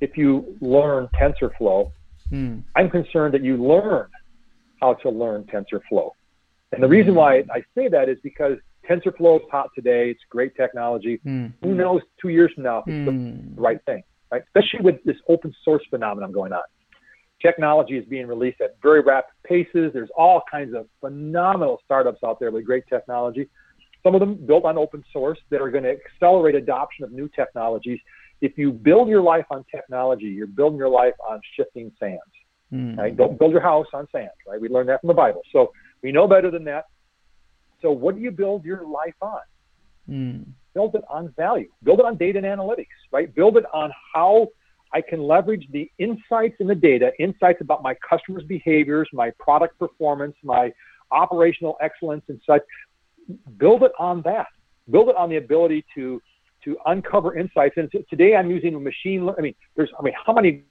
if you learn TensorFlow. Mm. I'm concerned that you learn how to learn TensorFlow. And the reason why I say that is because TensorFlow is hot today. It's great technology. Mm. Who knows two years from now if it's mm. the right thing, right? Especially with this open source phenomenon going on. Technology is being released at very rapid paces. There's all kinds of phenomenal startups out there with great technology. Some of them built on open source that are going to accelerate adoption of new technologies. If you build your life on technology, you're building your life on shifting sands. Mm. Right? Don't build your house on sand. Right? We learned that from the Bible. So we know better than that. So what do you build your life on? Mm. Build it on value. Build it on data and analytics, right? Build it on how I can leverage the insights in the data, insights about my customers' behaviors, my product performance, my operational excellence and such. Build it on that. Build it on the ability to to uncover insights. And today I'm using a machine. Learning. I mean, there's I mean, how many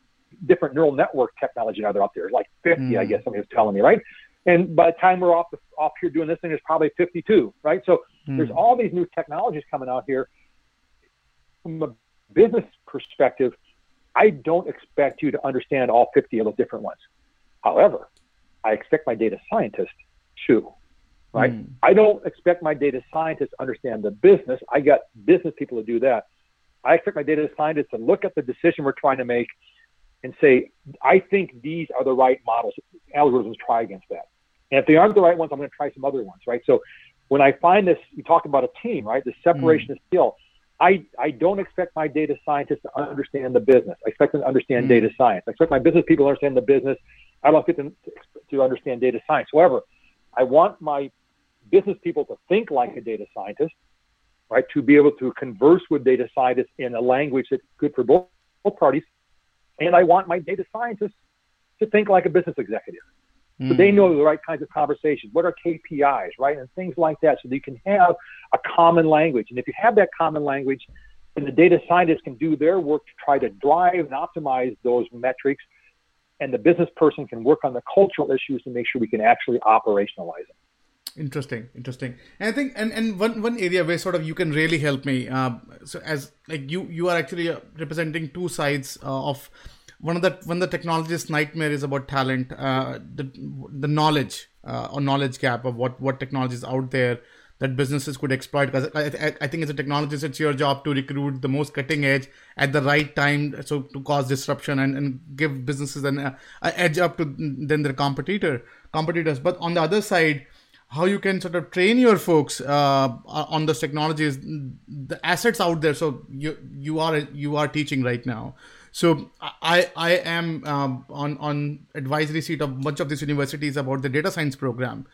different neural network technology are there out there? Like 50, mm. I guess somebody was telling me, right? And by the time we're off the, off here doing this thing, there's probably 52, right? So mm. there's all these new technologies coming out here. From a business perspective, I don't expect you to understand all 50 of those different ones. However, I expect my data scientist to, right? Mm. I don't expect my data scientist to understand the business. I got business people to do that. I expect my data scientist to look at the decision we're trying to make and say, I think these are the right models. Algorithms try against that. And if they aren't the right ones, I'm going to try some other ones, right? So when I find this, you talk about a team, right? The separation mm. of skill. I, I don't expect my data scientists to understand the business. I expect them to understand mm. data science. I expect my business people to understand the business. I don't get them to, to understand data science. However, I want my business people to think like a data scientist, right? To be able to converse with data scientists in a language that's good for both, both parties. And I want my data scientists to think like a business executive. So they hmm. know the right kinds of conversations. What are KPIs, right? And things like that. So that you can have a common language. And if you have that common language, then the data scientists can do their work to try to drive and optimize those metrics. And the business person can work on the cultural issues to make sure we can actually operationalize them. Interesting, interesting. And I think, and, and one, one area where sort of you can really help me. Uh, so as like you, you are actually uh, representing two sides uh, of one of the one of the technologist's nightmare is about talent, uh, the the knowledge uh, or knowledge gap of what what technology is out there that businesses could exploit. Because I, I, I, think as a technologist, it's your job to recruit the most cutting edge at the right time, so to cause disruption and, and give businesses an uh, edge up to than their competitor competitors. But on the other side, how you can sort of train your folks uh, on those technologies, the assets out there. So you you are you are teaching right now. So I I am um, on on advisory seat of much of these universities about the data science program.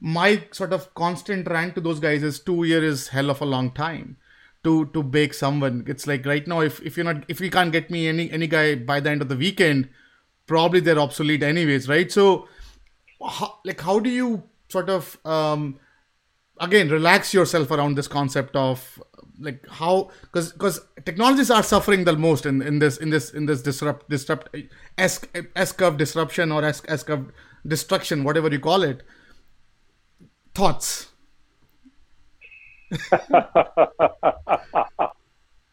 My sort of constant rant to those guys is two year is hell of a long time to to bake someone. It's like right now if if you're not if you can't get me any any guy by the end of the weekend, probably they're obsolete anyways, right? So how, like how do you sort of um, again relax yourself around this concept of like how because because technologies are suffering the most in, in this in this in this disrupt disrupt s s curve disruption or s s curve destruction whatever you call it. Thoughts? [LAUGHS]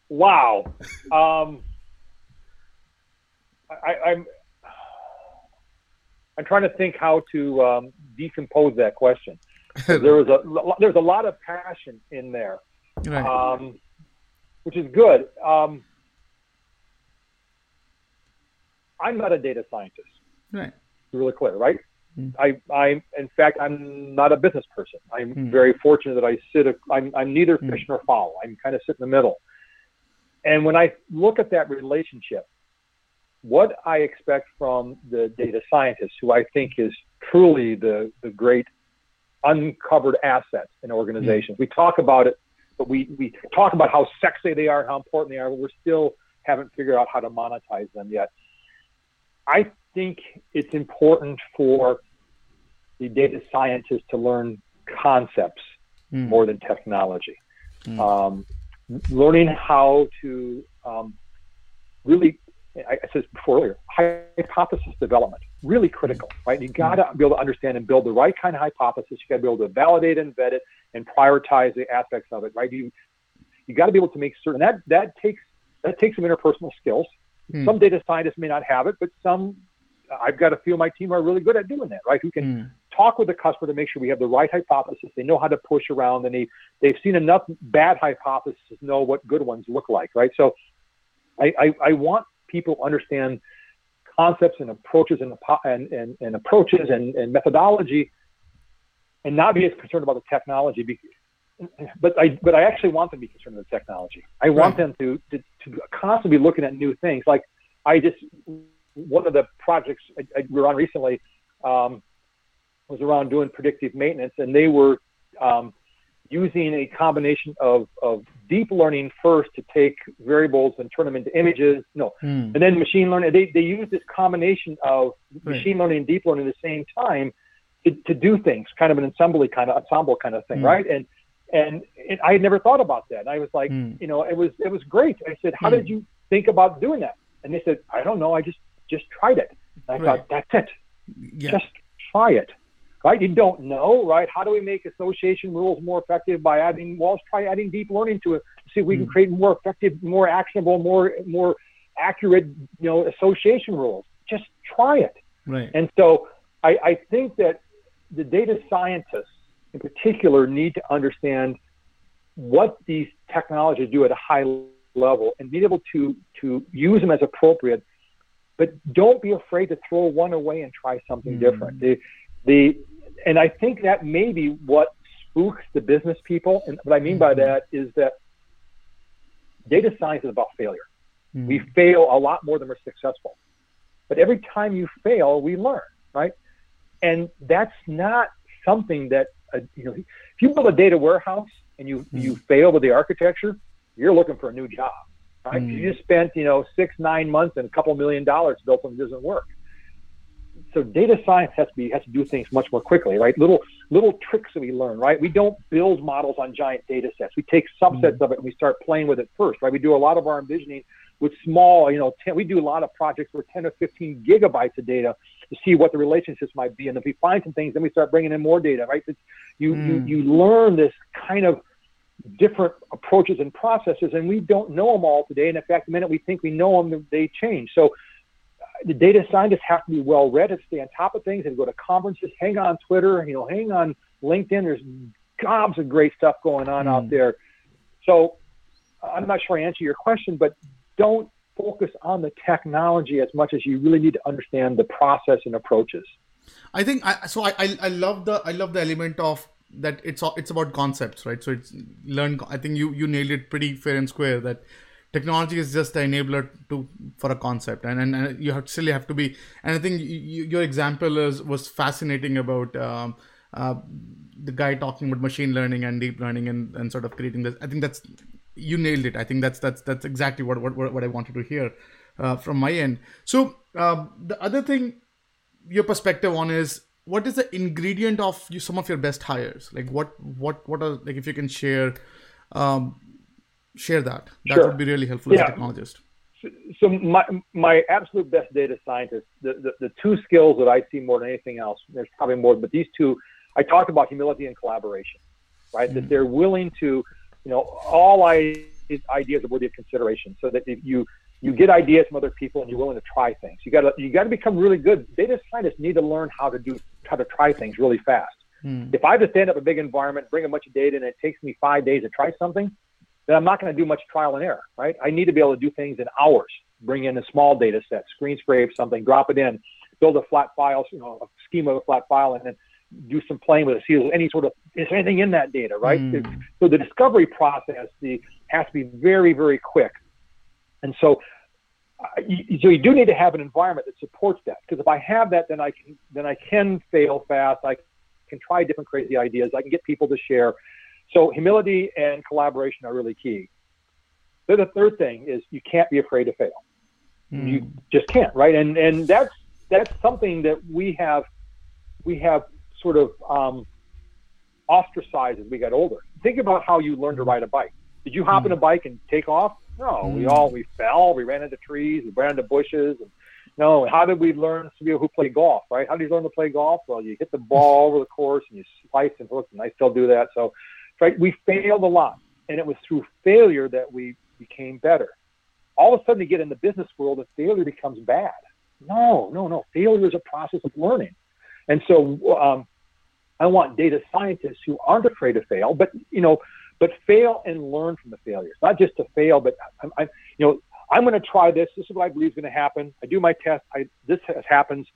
Wow. Um I, i'm i'm trying to think how to um, decompose that question. [LAUGHS] There was a there's a lot of passion in there right. um, which is good. Um, I'm not a data scientist. Right. Really clear, right? Mm. I, I, in fact, I'm not a business person. I'm mm. very fortunate that I sit. A, I'm, I'm neither mm. fish nor fowl. I'm kind of sit in the middle. And when I look at that relationship, what I expect from the data scientist, who I think is truly the, the great uncovered assets in organizations. Mm. We talk about it but we, we talk about how sexy they are and how important they are, but we're still haven't figured out how to monetize them yet. I think it's important for the data scientists to learn concepts mm. more than technology. Mm. Um, learning how to um, really, I, said before earlier, hypothesis development, really critical, right? You got to mm. be able to understand and build the right kind of hypothesis. You got to be able to validate and vet it and prioritize the aspects of it, right? You you got to be able to make certain that that takes that takes some interpersonal skills. Hmm. Some data scientists may not have it, but some I've got a few of my team are really good at doing that, right? Who can hmm. talk with the customer to make sure we have the right hypothesis. They know how to push around, and they they've seen enough bad hypotheses to know what good ones look like, right? So, I I, I want people understand concepts and approaches and and, and, and approaches and, and methodology and not be as concerned about the technology. But I, but I actually want them to be concerned with the technology. I want right. them to, to, to constantly be looking at new things. Like I just, one of the projects I, I, we were on recently um, was around doing predictive maintenance, and they were um, using a combination of, of deep learning first to take variables and turn them into images. No, hmm. and then machine learning. They, they use this combination of right. machine learning and deep learning at the same time to, to do things, kind of an assembly kind of ensemble kind of thing, mm. right? And And it, I had never thought about that. And I was like, Mm. you know, it was it was great. I said, how Hmm. did you think about doing that? And they said, I don't know. I just just tried it. And I Right. thought, that's it. Yeah. Just try it. Right? You don't know, right? How do we make association rules more effective by adding? Well, let's try adding deep learning to it. See if we can Hmm. create more effective, more actionable, more more accurate, you know, association rules. Just try it. right. And so I, I think that the data scientists in particular need to understand what these technologies do at a high level and be able to, to use them as appropriate. But don't be afraid to throw one away and try something Mm. different. The, the, and I think that may be what spooks the business people. And what I mean by Mhm. that is that data science is about failure. Mm. We fail a lot more than we're successful. But every time you fail, we learn, right? And that's not something that uh, you know. If you build a data warehouse and you Mm. you fail with the architecture, you're looking for a new job, right? Mm. You just spent you know six nine months and a couple million dollars to build something that doesn't work. So data science has to be has to do things much more quickly, right? Little little tricks that we learn, right? We don't build models on giant data sets. We take subsets of it and we start playing with it first, right? We do a lot of our envisioning with small, you know, 10, we do a lot of projects with 10 or 15 gigabytes of data to see what the relationships might be. And if we find some things, then we start bringing in more data, right? It's, you, Mm. you, you learn this kind of different approaches and processes, and we don't know them all today. And in fact, the minute we think we know them, they change. So the data scientists have to be well read and stay on top of things and go to conferences, hang on Twitter, you know, hang on LinkedIn. There's gobs of great stuff going on Mm. out there. So I'm not sure I answer your question, but don't focus on the technology as much as you really need to understand the process and approaches. I think I, so. I, I I love the I love the element of that. It's all- it's about concepts, right? So it's learn. I think you you nailed it pretty fair and square. That technology is just the enabler to for a concept, and and, and you have still have to be. And I think you, your example is was fascinating about. Um, uh, the guy talking about machine learning and deep learning and, and sort of creating this. I think that's you nailed it. I think that's that's that's exactly what what, what I wanted to hear uh, from my end. So um, the other thing your perspective on is what is the ingredient of you, some of your best hires like what what what are like if you can share um share that that Sure. would be really helpful as Yeah. a technologist So my my absolute best data scientist, the, the, the two skills that I see more than anything else, there's probably more, but these two, I talked about humility and collaboration, right? That they're willing to, you know, all I ideas are worthy of consideration. So that if you you get ideas from other people and you're willing to try things. You gotta you gotta become really good. Data scientists need to learn how to do how to try things really fast. Hmm. If I have to stand up a big environment, bring a bunch of data, and it takes me five days to try something, then I'm not going to do much trial and error, right? I need to be able to do things in hours. Bring in a small data set, screen scrape something, drop it in, build a flat file, you know, a schema of a flat file, and then do some playing with it. See if any sort of is there anything in that data, right? Mm. So the discovery process the has to be very, very quick. And so, uh, you, so you do need to have an environment that supports that. Because if I have that, then I can then I can fail fast. I can try different crazy ideas. I can get people to share. So humility and collaboration are really key. Then the third thing is you can't be afraid to fail. Hmm. You just can't, right? And and that's that's something that we have we have sort of um, ostracized as we got older. Think about how you learned to ride a bike. Did you hop Mm. in a bike and take off? No, we Mm. all we fell, we ran into trees, we ran into bushes. And, no, how did we learn? Some people who play golf, right? How did you learn to play golf? Well, you hit the ball over the course and you slice and hook, and I still do that. So, right, we failed a lot, and it was through failure that we became better. All of a sudden, you get in the business world, and failure becomes bad. No, no, no. Failure is a process of learning, and so um, I want data scientists who aren't afraid to fail, but you know, but fail and learn from the failures. Not just to fail, but I, I you know, I'm going to try this. This is what I believe is going to happen. I do my test. I this has happens.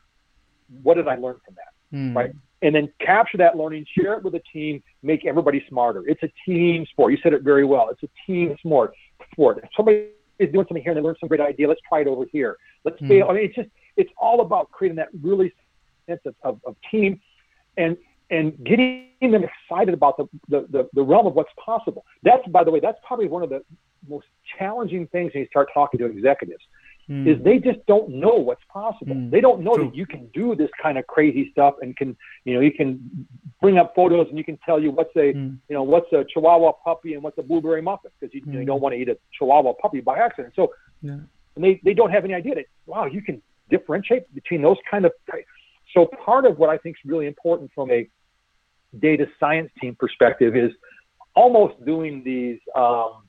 What did I learn from that? Hmm. right? And then capture that learning, share it with a team, make everybody smarter. It's a team sport. You said it very well. It's a team sport. Sport. If somebody is doing something here and they learn some great idea, let's try it over here. Let's Hmm. fail. I mean, it's just it's all about creating that really sense of, of, of team and and getting them excited about the, the, the, the realm of what's possible. That's by the way, that's probably one of the most challenging things when you start talking to executives mm. is they just don't know what's possible. Mm. They don't know True. that you can do this kind of crazy stuff and can, you know, you can bring up photos and you can tell you what's a, mm. you know, what's a Chihuahua puppy and what's a blueberry muffin because you, you, you, don't want to eat a Chihuahua puppy by accident. So, yeah. and they, they don't have any idea that, wow, you can differentiate between those kind of. So part of what I think is really important from a data science team perspective is almost doing these um,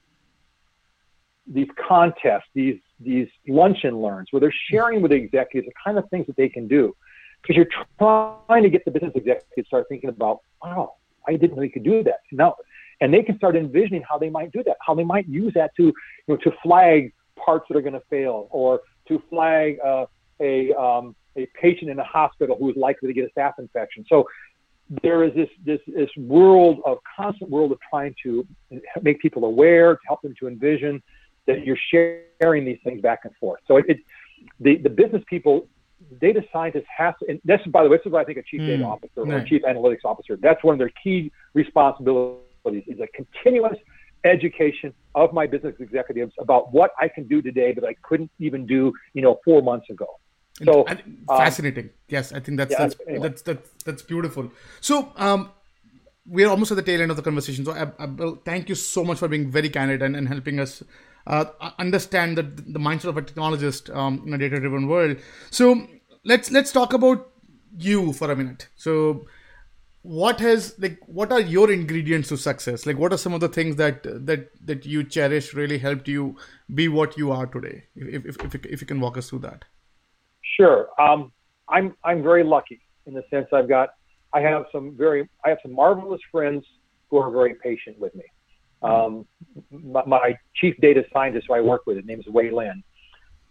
these contests, these these lunch and learns, where they're sharing with the executives the kind of things that they can do, because you're trying to get the business executives to start thinking about, wow, I didn't know you could do that. Now, and they can start envisioning how they might do that, how they might use that to, you know, to flag parts that are going to fail, or to flag uh, a um, a patient in a hospital who is likely to get a staph infection. So there is this this this world of constant world of trying to make people aware, to help them to envision that you're sharing these things back and forth. So it, it the the business people, data scientists have to, and this by the way, this is what I think a chief mm, data officer or chief analytics officer. That's one of their key responsibilities is a continuous education of my business executives about what I can do today that I couldn't even do, you know, four months ago. So um, fascinating. yes, I think that's yeah, that's, anyway. that's, that's that's beautiful. So um, we're almost at the tail end of the conversation. So I, I, thank you so much for being very candid and, and helping us uh, understand the, the mindset of a technologist um, in a data-driven world. So let's let's talk about you for a minute. So what has like what are your ingredients to success? Like what are some of the things that that that you cherish really helped you be what you are today? If if if, if you can walk us through that. Sure. Um, I'm I'm very lucky in the sense I've got I have some very I have some marvelous friends who are very patient with me. Um, my, my, chief data scientist who I work with, his name is Wei Lin.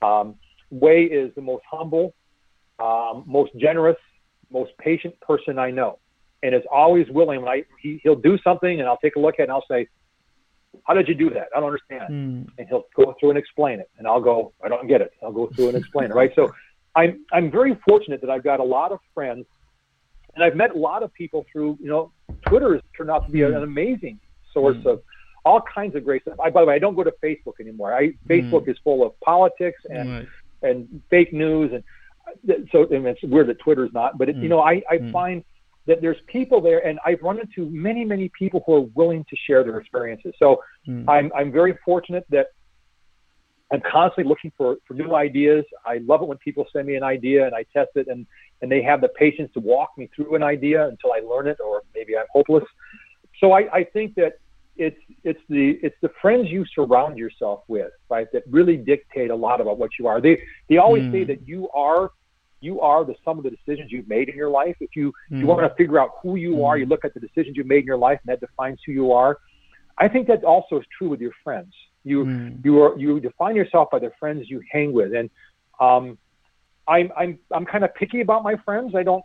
Um, Wei is the most humble, um, most generous, most patient person I know, and is always willing. When I he, he'll do something, and I'll take a look at it, and I'll say, "How did you do that? I don't understand." Mm. And he'll go through and explain it, and I'll go, "I don't get it." I'll go through and explain it. Right. So I'm I'm very fortunate that I've got a lot of friends, and I've met a lot of people through you know Twitter has turned out to be an hmm. amazing source mm. of all kinds of great stuff. I, by the way, I don't go to Facebook anymore. I Facebook mm. is full of politics and right. and fake news, and so and it's weird that Twitter's not. But it, mm. you know, I I mm. find that there's people there, and I've run into many many people who are willing to share their experiences. So mm. I'm I'm very fortunate that I'm constantly looking for, for new ideas. I love it when people send me an idea and I test it and, and they have the patience to walk me through an idea until I learn it or maybe I'm hopeless. So I, I think that it's it's the it's the friends you surround yourself with, right, that really dictate a lot about what you are. They they always mm. say that you are you are the sum of the decisions you've made in your life. If you mm. you want to figure out who you mm. are, you look at the decisions you made in your life, and that defines who you are. I think that also is true with your friends. You you are you define yourself by the friends you hang with, and um, I'm I'm I'm kind of picky about my friends. I don't.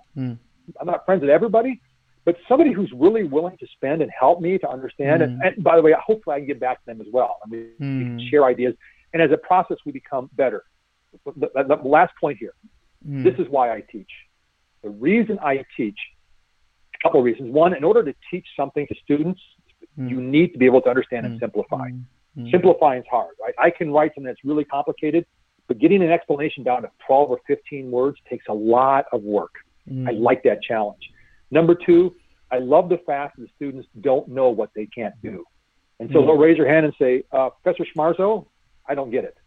I'm not friends with everybody, but somebody who's really willing to spend and help me to understand. Mm. And, and, by the way, hopefully I can get back to them as well. And mean, mm. we can mm. share ideas, and as a process, we become better. The, the, the last point here. Mm. This is why I teach. The reason I teach, a couple of reasons. One, in order to teach something to students, mm. you need to be able to understand and mm. simplify. Simplifying is hard, right? I can write something that's really complicated, but getting an explanation down to 12 or 15 words takes a lot of work. I like that challenge. Number two, I love the fact that the students don't know what they can't do. And so mm. they'll raise their hand and say, uh, Professor Schmarzo, I don't get it.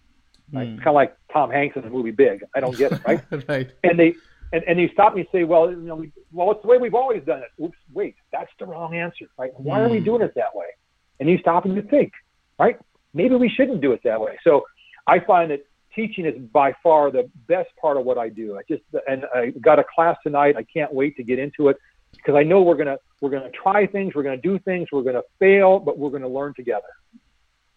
Right? Mm. It's kind of like Tom Hanks in the movie Big. I don't get it, right? [LAUGHS] right. And they and, and you stop me and say, well, you know, we, well, it's the way we've always done it. Oops, wait, that's the wrong answer, right? Why mm. are we mm. doing it that way? And you stop and you think, right? Maybe we shouldn't do it that way. So I find that teaching is by far the best part of what I do. I just and I got a class tonight. I can't wait to get into it because I know we're gonna we're gonna try things, we're gonna do things, we're gonna fail, but we're gonna learn together.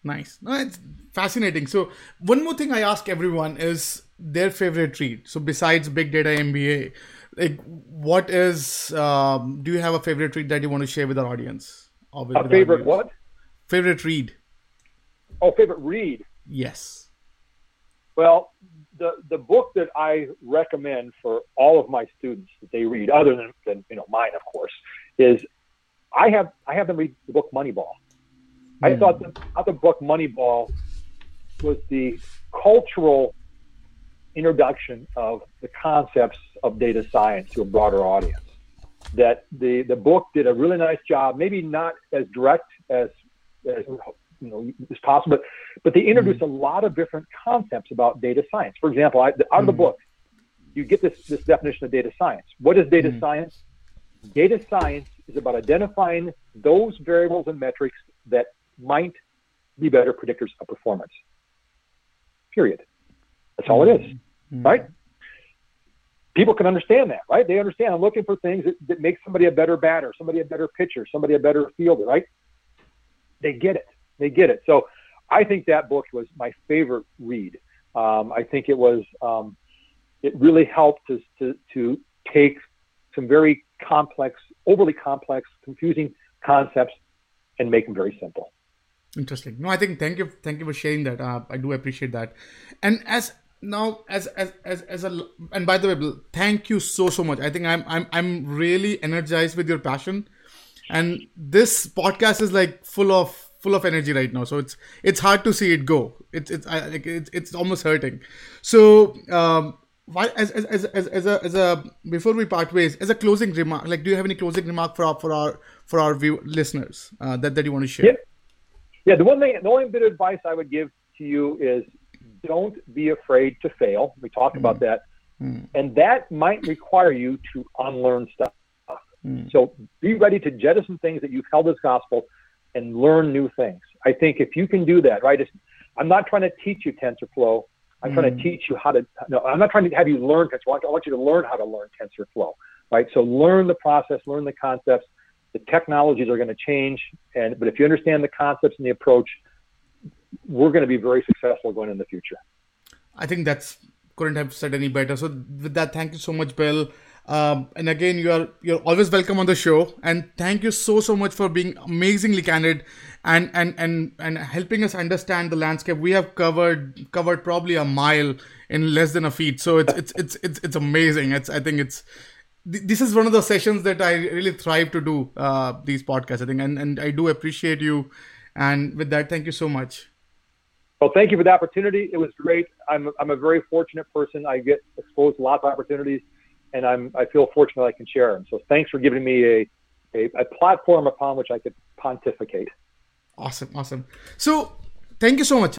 Nice. No, it's fascinating. So one more thing I ask everyone is their favorite read. So besides Big Data MBA, like what is um, do you have a favorite read that you want to share with our audience? Or with, a favorite audience? what? Favorite read. Oh, favorite read. Yes. Well, the the book that I recommend for all of my students that they read, other than, than you know mine, of course, is I have I have them read the book Moneyball. Mm. I thought the, other book Moneyball was the cultural introduction of the concepts of data science to a broader audience. That the, the book did a really nice job, maybe not as direct as, as you know as possible, but, but they introduce mm-hmm. a lot of different concepts about data science. For example, I, out of mm-hmm. the book, you get this, this definition of data science. What is data mm-hmm. science? Data science is about identifying those variables and metrics that might be better predictors of performance. Period. That's all it is, mm-hmm. right? People can understand that, right? They understand I'm looking for things that, that make somebody a better batter, somebody a better pitcher, somebody a better fielder, right? They get it. They get it. So I think that book was my favorite read. Um, I think it was, um, it really helped to, to, to take some very complex, overly complex, confusing concepts and make them very simple. Interesting. No, I think thank you, thank you for sharing that. Uh, I do appreciate that. And as now, as as as as a and by the way, thank you so so much. I think I'm I'm I'm really energized with your passion, and this podcast is like full of full of energy right now. So it's it's hard to see it go. It's it's I, like it's it's almost hurting. So um, why as as as as, as a as a before we part ways as a closing remark, like do you have any closing remark for our for our for our view, listeners uh, that that you want to share? Yeah. Yeah, the one thing, the only bit of advice I would give to you is don't be afraid to fail. We talked mm. about that. Mm. And that might require you to unlearn stuff. Mm. So be ready to jettison things that you've held as gospel and learn new things. I think if you can do that, right? I'm not trying to teach you TensorFlow. I'm trying to mm. teach you how to, no, I'm not trying to have you learn TensorFlow. I want you to learn how to learn TensorFlow, right? So learn the process, learn the concepts, the technologies are going to change, and but if you understand the concepts and the approach, we're going to be very successful going in the future. I think that's couldn't have said any better. So with that, thank you so much, Bill. Um, and again, you are you're always welcome on the show. And thank you so so much for being amazingly candid and and and and helping us understand the landscape. We have covered covered probably a mile in less than a feet. So it's it's it's it's, it's amazing. It's I think it's this is one of the sessions that I really thrive to do uh, these podcasts. I think, and, and I do appreciate you. And with that, thank you so much. Well, thank you for the opportunity. It was great. I'm I'm a very fortunate person. I get exposed to lots of opportunities, and I'm I feel fortunate I can share them. So thanks for giving me a a, a platform upon which I could pontificate. Awesome, awesome. So thank you so much.